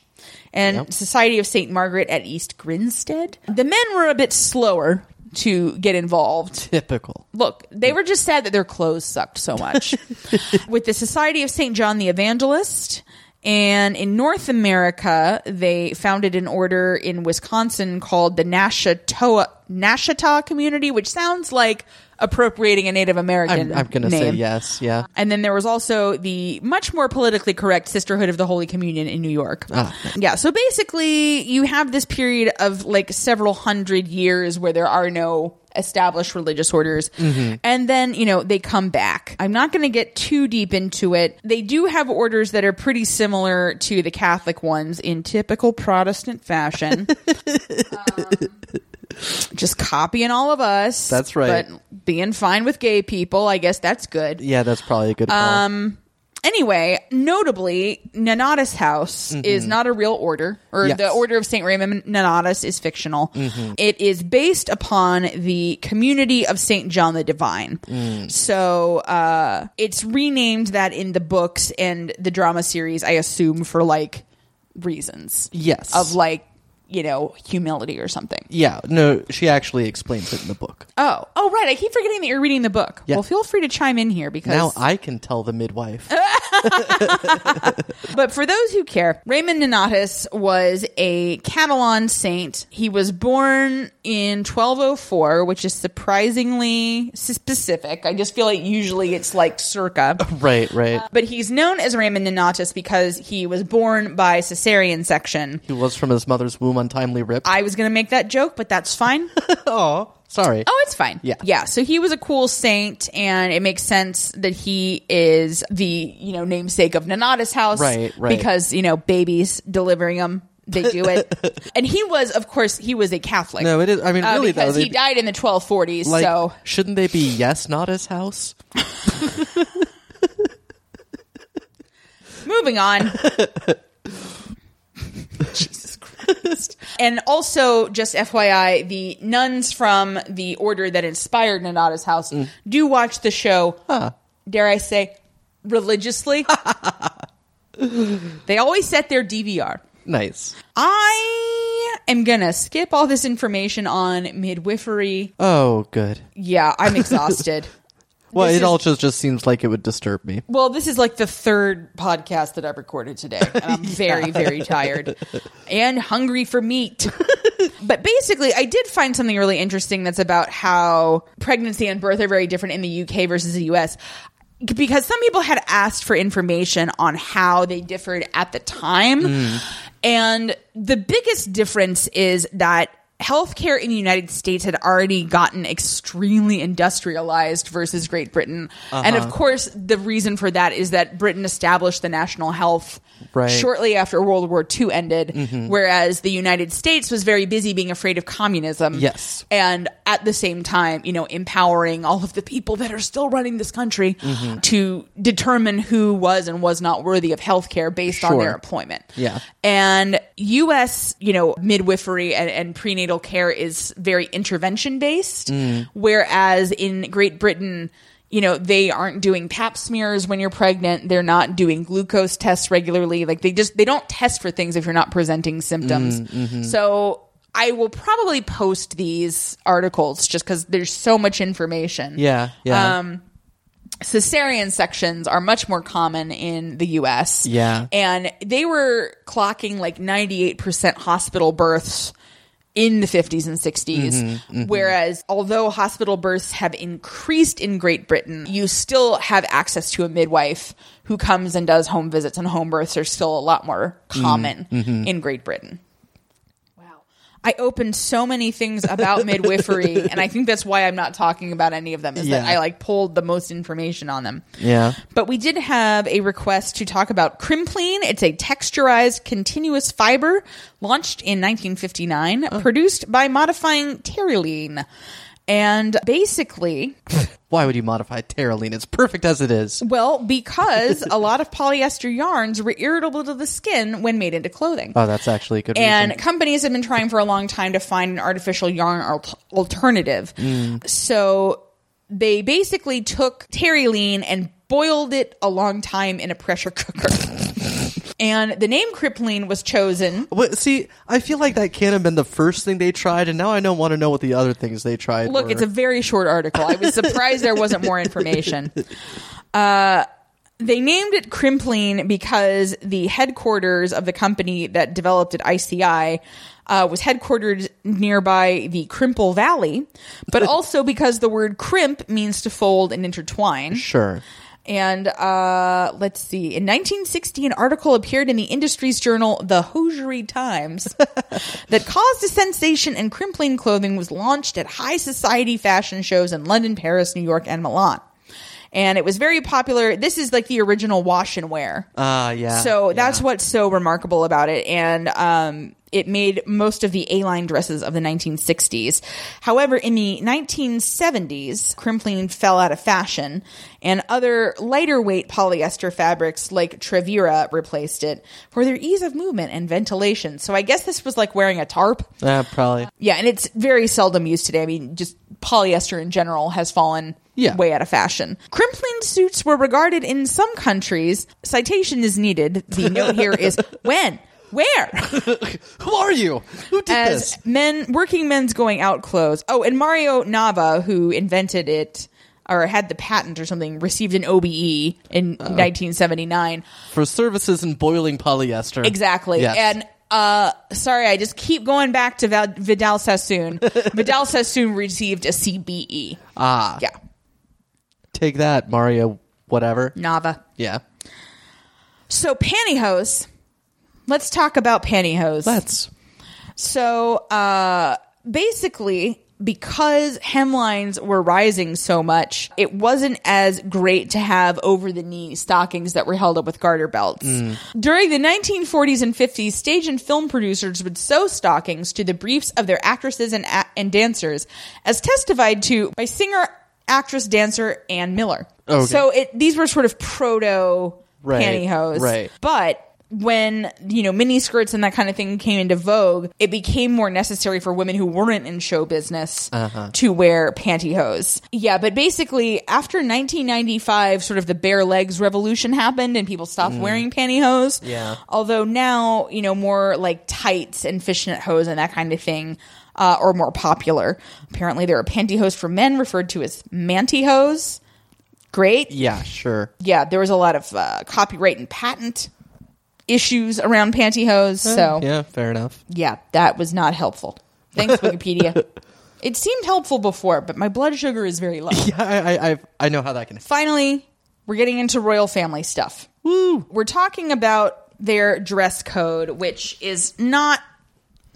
and Yep. Society of St. Margaret at East Grinstead. The men were a bit slower to get involved. Typical. Look, they were just sad that their clothes sucked so much. [LAUGHS] With the Society of St. John the Evangelist, and in North America, they founded an order in Wisconsin called the Nashatoa Nashotah community, which sounds like appropriating a Native American. I'm, I'm going to say yes. Yeah. And then there was also the much more politically correct Sisterhood of the Holy Communion in New York. Ah. Yeah, so basically, you have this period of like several hundred years where there are no established religious orders. And then, you know, they come back. I'm not going to get too deep into it. They do have orders that are pretty similar to the Catholic ones in typical Protestant fashion. [LAUGHS] just copying all of us. That's right. But being fine with gay people, I guess that's good. Yeah, that's probably a good call. Um, Anyway, notably, Nonatus House is not a real order, or Mm-hmm. Yes. the Order of St. Raymond Nonatus is fictional. Mm-hmm. It is based upon the community of St. John the Divine. Mm. So uh, it's renamed that in the books and the drama series, I assume, for like reasons yes. of like, you know, humility or something. yeah. No, she actually explains it in the book. Oh, oh, right. I keep forgetting that you're reading the book. Yeah. Well, feel free to chime in here because Now I can tell the midwife. [LAUGHS] [LAUGHS] But for those who care, Raymond Nonatus was a Catalan saint. He was born in 1204, which is surprisingly specific. I just feel like usually it's like circa. [LAUGHS] right, right. Uh, but he's known as Raymond Nonatus because he was born by cesarean section. he was from his mother's womb untimely ripped. I was going to make that joke, but that's fine. [LAUGHS] oh, sorry. Oh, it's fine. Yeah. Yeah. So he was a cool saint, and it makes sense that he is the, you know, namesake of Nonatus House. Right, right. Because, you know, babies delivering them, they do it. [LAUGHS] and he was, of course, he was a Catholic. No, it is. I mean, Uh, really though, because they, he died in the 1240s. like, so shouldn't they be yes, not his house? [LAUGHS] moving on. Christ. And also, just FYI, the nuns from the order that inspired Nonatus House Mm. do watch the show, dare I say, religiously. [LAUGHS] they always set their DVR. Nice. I am gonna skip all this information on midwifery. Oh, good. Yeah, I'm exhausted. [LAUGHS] Well, This it is- all just just seems like it would disturb me. Well, this is like the third podcast that I've recorded today, and I'm [LAUGHS] very, very tired and hungry for meat. [LAUGHS] but basically, I did find something really interesting that's about how pregnancy and birth are very different in the UK versus the US. Because some people had asked for information on how they differed at the time. Mm. And the biggest difference is that healthcare in the United States had already gotten extremely industrialized versus Great Britain. And of uh-huh. course, the reason for that is that Britain established the national health Right. shortly after World War II ended, mm-hmm. whereas the United States was very busy being afraid of communism. Yes. And at the same time, you know, empowering all of the people that are still running this country mm-hmm. to determine who was and was not worthy of healthcare based on their employment. Yeah. And US, you know, midwifery and, and prenatal care is very intervention based, whereas in Great Britain, you know, they aren't doing pap smears when you're pregnant. They're not doing glucose tests regularly. Like they just, they don't test for things if you're not presenting symptoms. So I will probably post these articles just because there's so much information Yeah, yeah. Um, cesarean sections are much more common in the US. Yeah. And they were clocking like 98% hospital births in the 50s and 60s. Mm-hmm, Whereas, although hospital births have increased in Great Britain, you still have access to a midwife who comes and does home visits, and home births are still a lot more common Mm-hmm. in Great Britain. I opened so many things about midwifery, [LAUGHS] and I think that's why I'm not talking about any of them, is that I like pulled the most information on them. yeah. But we did have a request to talk about Crimplene. It's a texturized continuous fiber launched in 1959, produced by modifying terylene. And basically, [LAUGHS] Why would you modify Terylene? It's perfect as it is. well, [LAUGHS] because a lot of polyester yarns were irritable to the skin when made into clothing. Oh, that's actually a good And reason. companies have been trying for a long time to find an artificial yarn al- alternative. Mm. So they basically took terylene and boiled it a long time in a pressure cooker. [LAUGHS] and the name Crimplene was chosen. But see, I feel like that can't have been the first thing they tried, and now I don't want to know what the other things they tried. Look, were. it's a very short article. I was surprised there wasn't more information. [LAUGHS] Uh, they named it Crimplene because the headquarters of the company that developed it, ICI, uh, was headquartered nearby the Crimple Valley, but [LAUGHS] also because the word crimp means to fold and intertwine. sure. And uh, let's see. In 1960, an article appeared in the industry's journal, The Hosiery Times, [LAUGHS] that caused a sensation, and crimplene clothing was launched at high society fashion shows in London, Paris, New York, and Milan. And it was very popular. This is like the original wash and wear. Ah, yeah. So that's yeah. what's so remarkable about it. And um, it made most of the A-line dresses of the 1960s. However, in the 1970s, crimplene fell out of fashion, and other lighter weight polyester fabrics like Trevira replaced it for their ease of movement and ventilation. So I guess this was like wearing a tarp. Yeah, probably. Yeah, and it's very seldom used today. I mean, just polyester in general has fallen Yeah. way out of fashion. Crimplene suits were regarded in some countries. Citation is needed. The note here is [LAUGHS] when, where, [LAUGHS] Who are you? Who did as this? men, working men's going out clothes. Oh, and Mario Nava, who invented it or had the patent or something, received an OBE in 1979. For services in boiling polyester. Exactly. Yes. And uh sorry, I just keep going back to Val- Vidal Sassoon. [LAUGHS] Vidal Sassoon received a CBE. ah, Yeah. take that, Mario. Whatever. Nava. Yeah. So pantyhose. Let's talk about pantyhose. Let's. So uh basically because hemlines were rising so much, it wasn't as great to have over the knee stockings that were held up with garter belts. During the 1940s and 50s, stage and film producers would sew stockings to the briefs of their actresses and, a- and dancers, as testified to by singer, actress, dancer Ann Miller. Okay. So it these were sort of proto Right, pantyhose. right. But when, you know, mini skirts and that kind of thing came into vogue, it became more necessary for women who weren't in show business Uh-huh. to wear pantyhose. Yeah, but basically after 1995, sort of the bare legs revolution happened and people stopped wearing pantyhose. Mm. Yeah. Although now, you know, more like tights and fishnet hose and that kind of thing uh, are more popular. Apparently there are pantyhose for men referred to as mantyhose. Great Yeah, sure. yeah, there was a lot of uh, copyright and patent issues around pantyhose. So yeah. Yeah, fair enough. Yeah, that was not helpful. Thanks, Wikipedia. [LAUGHS] it seemed helpful before, but my blood sugar is very low. Yeah, I, I, I've, I know how that can. Finally, we're getting into royal family stuff. Woo! We're talking about their dress code, which is not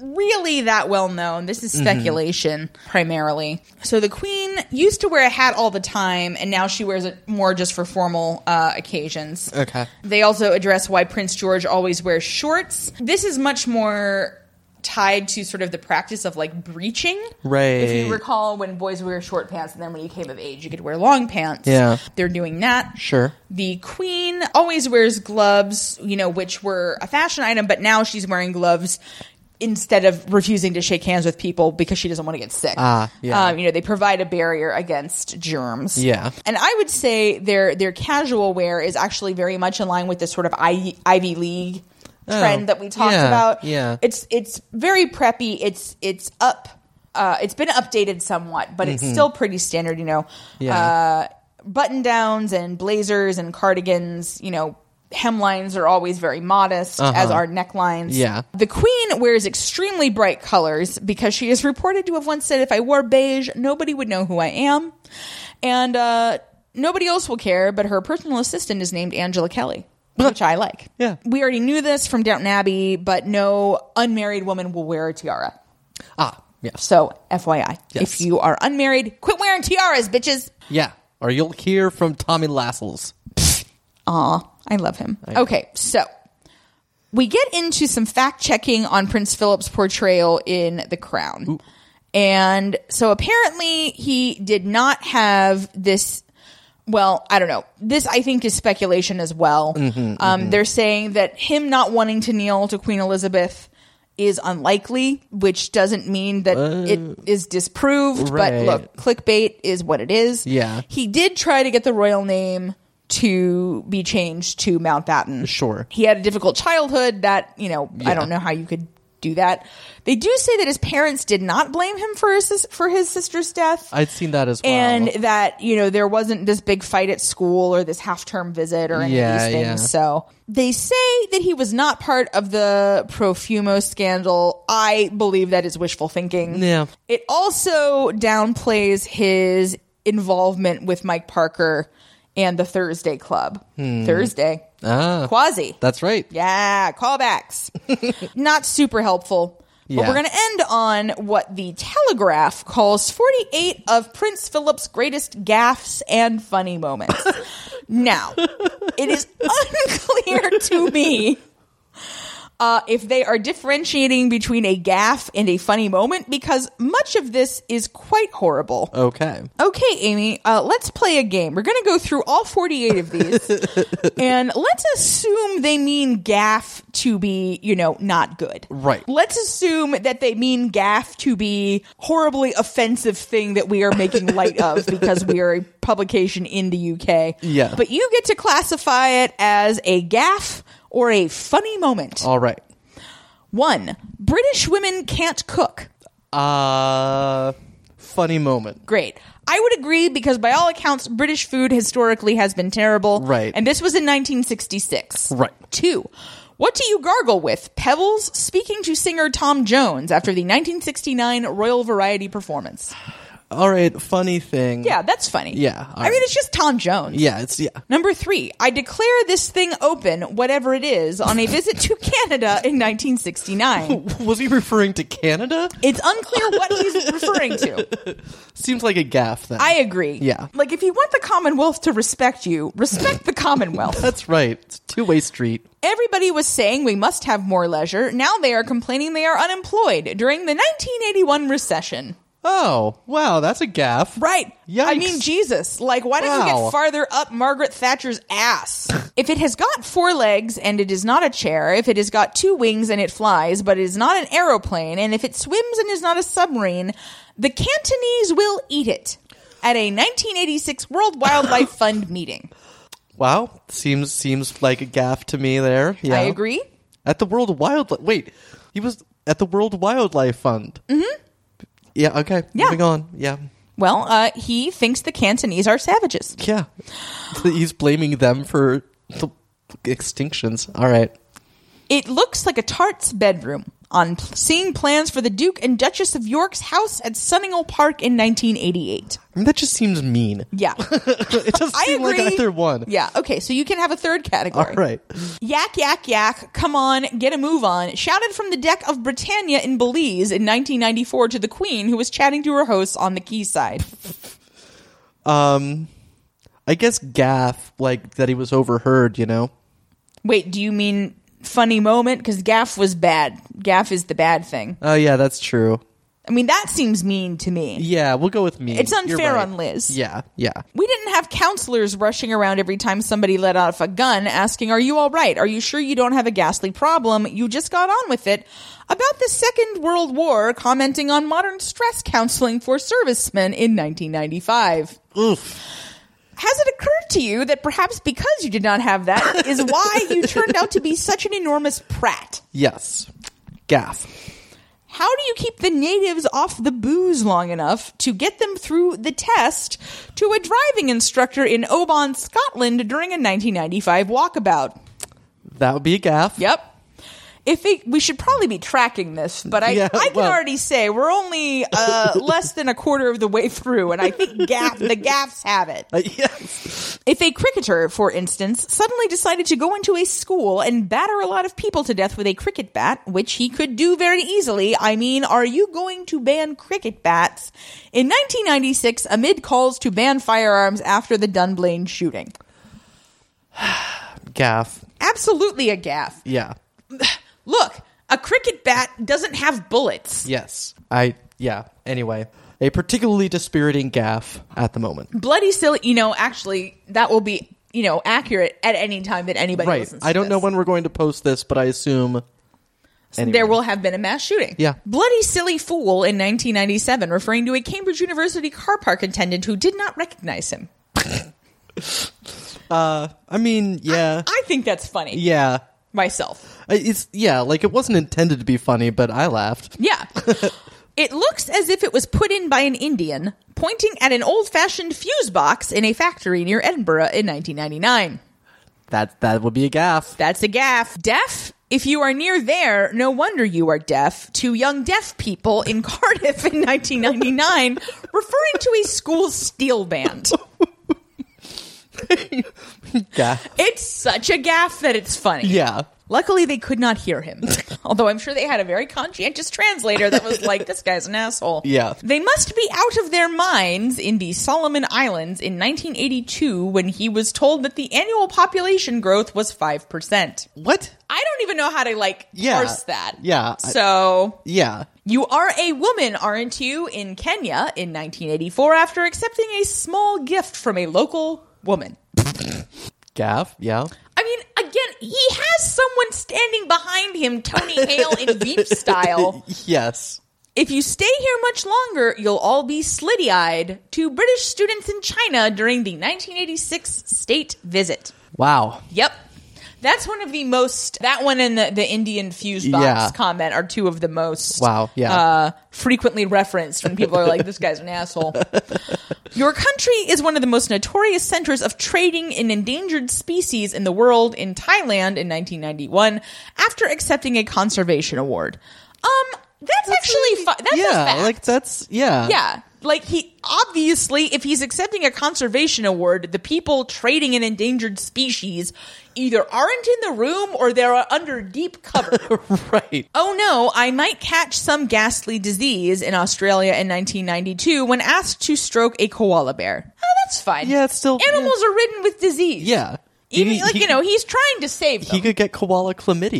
really that well known. This is speculation primarily. So the queen used to wear a hat all the time, and now she wears it more just for formal uh, occasions. Okay. They also address why Prince George always wears shorts. This is much more tied to sort of the practice of like breeching. Right. If you recall when boys wear short pants and then when you came of age you could wear long pants. Yeah. They're doing that. Sure. The queen always wears gloves, you know, which were a fashion item, but now she's wearing gloves instead of refusing to shake hands with people because she doesn't want to get sick. Ah, yeah. Um, you know, they provide a barrier against germs. Yeah. And I would say their their casual wear is actually very much in line with this sort of I- Ivy League trend that we talked Oh, yeah, about. yeah. It's it's very preppy. It's it's up. Uh, it's been updated somewhat, but it's still pretty standard. You know, Mm-hmm. Yeah. uh, button downs and blazers and cardigans. You know. Hemlines are always very modest, as are necklines. Uh-huh. Yeah. The queen wears extremely bright colors because she is reported to have once said, if I wore beige, nobody would know who I am. And uh, nobody else will care, but her personal assistant is named Angela Kelly, [LAUGHS] which I like. Yeah. We already knew this from Downton Abbey, but no unmarried woman will wear a tiara. Ah, yes. So, FYI, Yes. if you are unmarried, quit wearing tiaras, bitches. Yeah. Or you'll hear from Tommy Lascelles. Aw, I love him. Okay, so we get into some fact checking on Prince Philip's portrayal in The Crown. And so apparently he did not have this. Well, I don't know. This, I think, is speculation as well. Mm-hmm, um, They're saying that him not wanting to kneel to Queen Elizabeth is unlikely, which doesn't mean that it is disproved. But look, clickbait is what it is. Yeah. He did try to get the royal name to be changed to Mountbatten. Sure. He had a difficult childhood that, you know, I don't know how you could do that. They do say that his parents did not blame him for his for his sister's death. I'd seen that as well. and that, you know, there wasn't this big fight at school or this half-term visit or any Yeah, of these things. yeah. So, they say that he was not part of the Profumo scandal. I believe that is wishful thinking. Yeah. It also downplays his involvement with Mike Parker and the Thursday Club. Thursday. Hmm. ah, Quasi. that's right. Yeah, callbacks. [LAUGHS] Not super helpful. But Yeah. we're going to end on what the Telegraph calls 48 of Prince Philip's greatest gaffes and funny moments. [LAUGHS] now, it is unclear to me [LAUGHS] uh, if they are differentiating between a gaffe and a funny moment because much of this is quite horrible. Okay. Okay, Amy, uh, let's play a game. We're going to go through all 48 of these. [LAUGHS] and let's assume they mean gaff to be, you know, not good. Right. Let's assume that they mean gaff to be horribly offensive thing that we are making light of [LAUGHS] because we are a publication in the UK. Yeah. But you get to classify it as a gaff or a funny moment. All right. One, British women can't cook. Uh, funny moment. Great. I would agree because by all accounts, British food historically has been terrible. Right. And this was in 1966. Right. Two. What do you gargle with? Pebbles speaking to singer Tom Jones after the 1969 Royal Variety performance. All right. Funny thing. Yeah, that's funny. Yeah, all I mean, right. it's just Tom Jones. Yeah. It's yeah. Number three, I declare this thing open, whatever it is, on a visit to [LAUGHS] Canada in 1969. [LAUGHS] Was he referring to Canada? It's unclear what he's [LAUGHS] referring to. Seems like a gaff. Then. I agree. Yeah. Like, if you want the Commonwealth to respect you, respect the Commonwealth. That's right. It's two way street. Everybody was saying we must have more leisure. Now they are complaining they are unemployed during the 1981 recession. Oh wow, that's a gaff. Right. I Yikes. mean, Jesus. Like, why don't you Wow. get farther up Margaret Thatcher's ass? if it has got four legs and it is not a chair, if it has got two wings and it flies, but it is not an aeroplane, and if it swims and is not a submarine, the Cantonese will eat it at a 1986 World Wildlife [LAUGHS] Fund meeting. Wow, seems seems like a gaff to me. There. Yeah. I agree. At the World Wildlife. Wait, he was at the World Wildlife Fund. Mm-hmm. Yeah. Okay. Yeah. Moving on. Yeah. Well, uh, he thinks the Cantonese are savages. Yeah. [LAUGHS] He's blaming them for the extinctions. All right. It looks like a tart's bedroom on seeing plans for the Duke and Duchess of York's house at Sunninghill Park in 1988. I mean, that just seems mean. Yeah. [LAUGHS] It doesn't I seem agree. like either one. Yeah. Okay. So you can have a third category. All right. Yak, yak, yak. Come on, get a move on. Shouted from the deck of Britannia in Belize in 1994 to the Queen, who was chatting to her hosts on the quayside. Um, I guess gaff, like that he was overheard. You know. Wait, do you mean funny moment? Because gaff was bad. Gaff is the bad thing. Oh yeah, that's true. I mean, that seems mean to me. Yeah, we'll go with me. It's unfair right. on Liz. Yeah. Yeah. We didn't have counselors rushing around every time somebody let off a gun asking, Are you all right? Are you sure you don't have a ghastly problem? You just got on with it. About the Second World War, commenting on modern stress counseling for servicemen in 1995. Oof. Has it occurred to you that perhaps because you did not have that [LAUGHS] is why you turned out to be such an enormous prat? Yes. Gaff. How do you keep the natives off the booze long enough to get them through the test to a driving instructor in Oban, Scotland during a 1995 walkabout? That would be a gaff. Yep. If it, we should probably be tracking this, but I, Yeah, I can well- already say we're only uh, [LAUGHS] less than a quarter of the way through, and I think gaff, the gaffs have it. Uh, yes. If a cricketer, for instance, suddenly decided to go into a school and batter a lot of people to death with a cricket bat, which he could do very easily, I mean, are you going to ban cricket bats? In 1996, amid calls to ban firearms after the Dunblane shooting. [SIGHS] Gaff. Absolutely a gaff. Yeah. Look, a cricket bat doesn't have bullets. Yes. I Yeah. Anyway, a particularly dispiriting gaff at the moment. Bloody silly. You know, actually, that will be you know accurate at any time that anybody Right. listens. To I don't know when we're going to post this, but I assume anyway. There will have been a mass shooting. Yeah. Bloody silly fool in 1997, referring to a Cambridge University car park attendant who did not recognize him. [LAUGHS] uh, I mean, yeah. I think that's funny yeah. myself. It's yeah, like it wasn't intended to be funny, but I laughed. Yeah. [LAUGHS] it looks as if it was put in by an Indian pointing at an old fashioned fuse box in a factory near Edinburgh in 1999. That that would be a gaff. That's a gaff. Deaf? If you are near there, no wonder you are deaf. To young deaf people in [LAUGHS] Cardiff in 1999, [LAUGHS] referring to a school steel band. Gaff. It's such a gaff that it's funny. Yeah. Luckily, they could not hear him. [LAUGHS] Although I'm sure they had a very conscientious translator that was [LAUGHS] like, this guy's an asshole. Yeah. They must be out of their minds in the Solomon Islands in 1982 when he was told that the annual population growth was 5%. What? I don't even know how to like Yeah. parse that. Yeah. So Yeah. you are a woman, aren't you, in Kenya in 1984 after accepting a small gift from a local woman. Gaff. Yeah. I mean, again, he has someone standing behind him, Tony Hale in [LAUGHS] Veep style. Yes. If you stay here much longer, you'll all be slitty eyed to British students in China during the 1986 state visit. Wow. Yep. That's one of the most, that one and the, the Indian fuse box Yeah. comment are two of the most Wow, yeah. uh, frequently referenced when people are like, this guy's an asshole. [LAUGHS] Your country is one of the most notorious centers of trading in endangered species in the world in Thailand in 1991 after accepting a conservation award. Um, that's, actually fi- that's yeah. Like that's yeah. Yeah. Like he obviously, if he's accepting a conservation award, the people trading in endangered species either aren't in the room or they're under deep cover. [LAUGHS] Right. oh no, I might catch some ghastly disease in Australia in 1992 when asked to stroke a koala bear. Oh, that's fine. Yeah, it's still- animals are ridden with disease. Yeah. Even He- like he- you know, he's trying to save them. he could get koala chlamydia.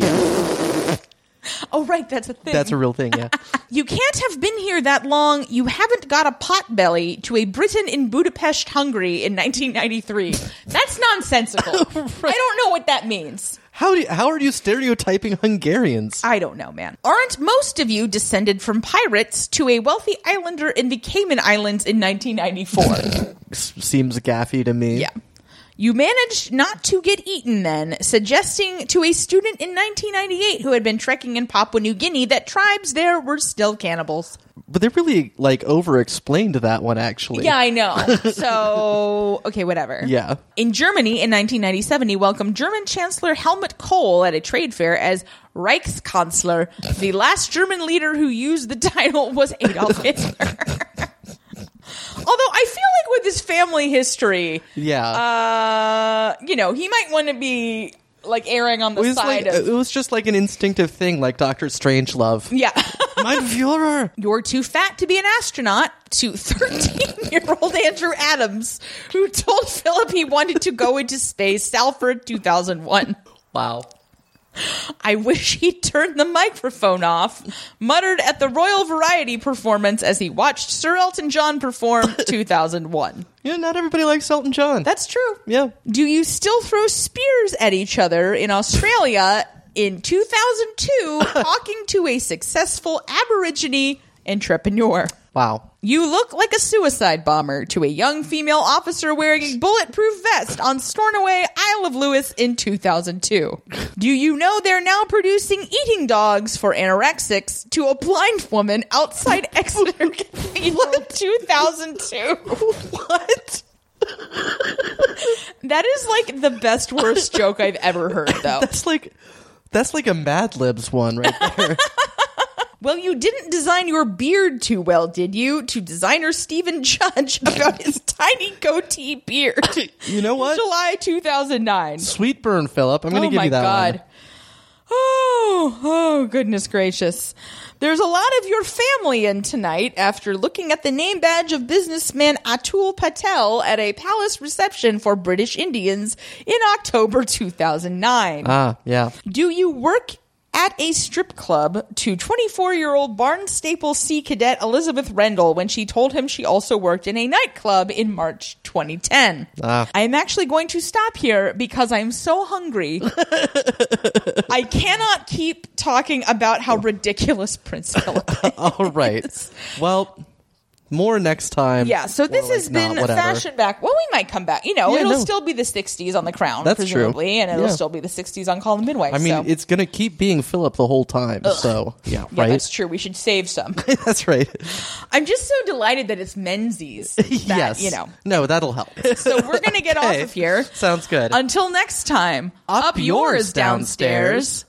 [LAUGHS] oh right, that's a thing. That's a real thing. Yeah. [LAUGHS] You can't have been here that long. You haven't got a pot belly to a Briton in Budapest, Hungary in 1993. [LAUGHS] That's nonsensical. I don't know what that means. How do you, how are you stereotyping Hungarians? I don't know, man. Aren't most of you descended from pirates to a wealthy islander in the Cayman Islands in 1994? Seems gaffy to me. yeah. You managed not to get eaten then, suggesting to a student in 1998 who had been trekking in Papua New Guinea that tribes there were still cannibals. But they really like over explained that one actually. Yeah, I know. [LAUGHS] So, okay, whatever. Yeah. In Germany in 1997, he welcomed German Chancellor Helmut Kohl at a trade fair as Reichskanzler. The last German leader who used the title was Adolf Hitler. [LAUGHS] Although I feel like with his family history, Yeah. uh, you know, he might want to be like erring on the it was side like of. it was just like an instinctive thing, like Doctor Strangelove. yeah. [LAUGHS] Mein Führer. You're too fat to be an astronaut to 13 year old [LAUGHS] Andrew Adams, who told Philip he wanted to go into space, Salford 2001. Wow. [LAUGHS] I wish he'd turned the microphone off, muttered at the Royal Variety performance as he watched Sir Elton John perform [LAUGHS] 2001. Yeah, not everybody likes Elton John. That's true. yeah. Do you still throw spears at each other in Australia in 2002 [LAUGHS] talking to a successful Aborigine entrepreneur? Wow. You look like a suicide bomber to a young female officer wearing a bulletproof vest on Stornoway, Isle of Lewis in 2002. Do you know they're now producing eating dogs for anorexics to a blind woman outside [LAUGHS] Exeter Cathedral 2002? What? That is like the best worst [LAUGHS] joke I've ever heard though. That's like that's like a Mad Libs one right there. [LAUGHS] Well, you didn't design your beard too well, did you? To designer Stephen Judge [LAUGHS] about his tiny goatee beard. [LAUGHS] You know what? July 2009. Sweet burn, Philip. I'm going to oh give you that god. one. Oh, oh goodness gracious. There's a lot of your family in tonight after looking at the name badge of businessman Atul Patel at a palace reception for British Indians in October 2009. Ah, yeah. Do you work at a strip club to 24 year old Barnstaple Sea cadet Elizabeth Rendell when she told him she also worked in a nightclub in March 2010. Ah. I am actually going to stop here because I'm so hungry. [LAUGHS] I cannot keep talking about how ridiculous Prince Philip is. [LAUGHS] All right. Well, more next time. Yeah, so this Or, has like, been not, whatever. fashion back. Well, we might come back. You know, Yeah, it'll no. still be the 60s on the crown, That's true. presumably, and it'll Yeah. still be the 60s on Call the Midwife. I mean, so. it's gonna keep being Philip the whole time. So yeah, yeah, right. that's true. We should save some. [LAUGHS] That's right. I'm just so delighted that it's Menzies. That, [LAUGHS] yes. You know. No, that'll help. So we're going to get Okay. [LAUGHS] off of here. Sounds good. Until next time, Up yours downstairs.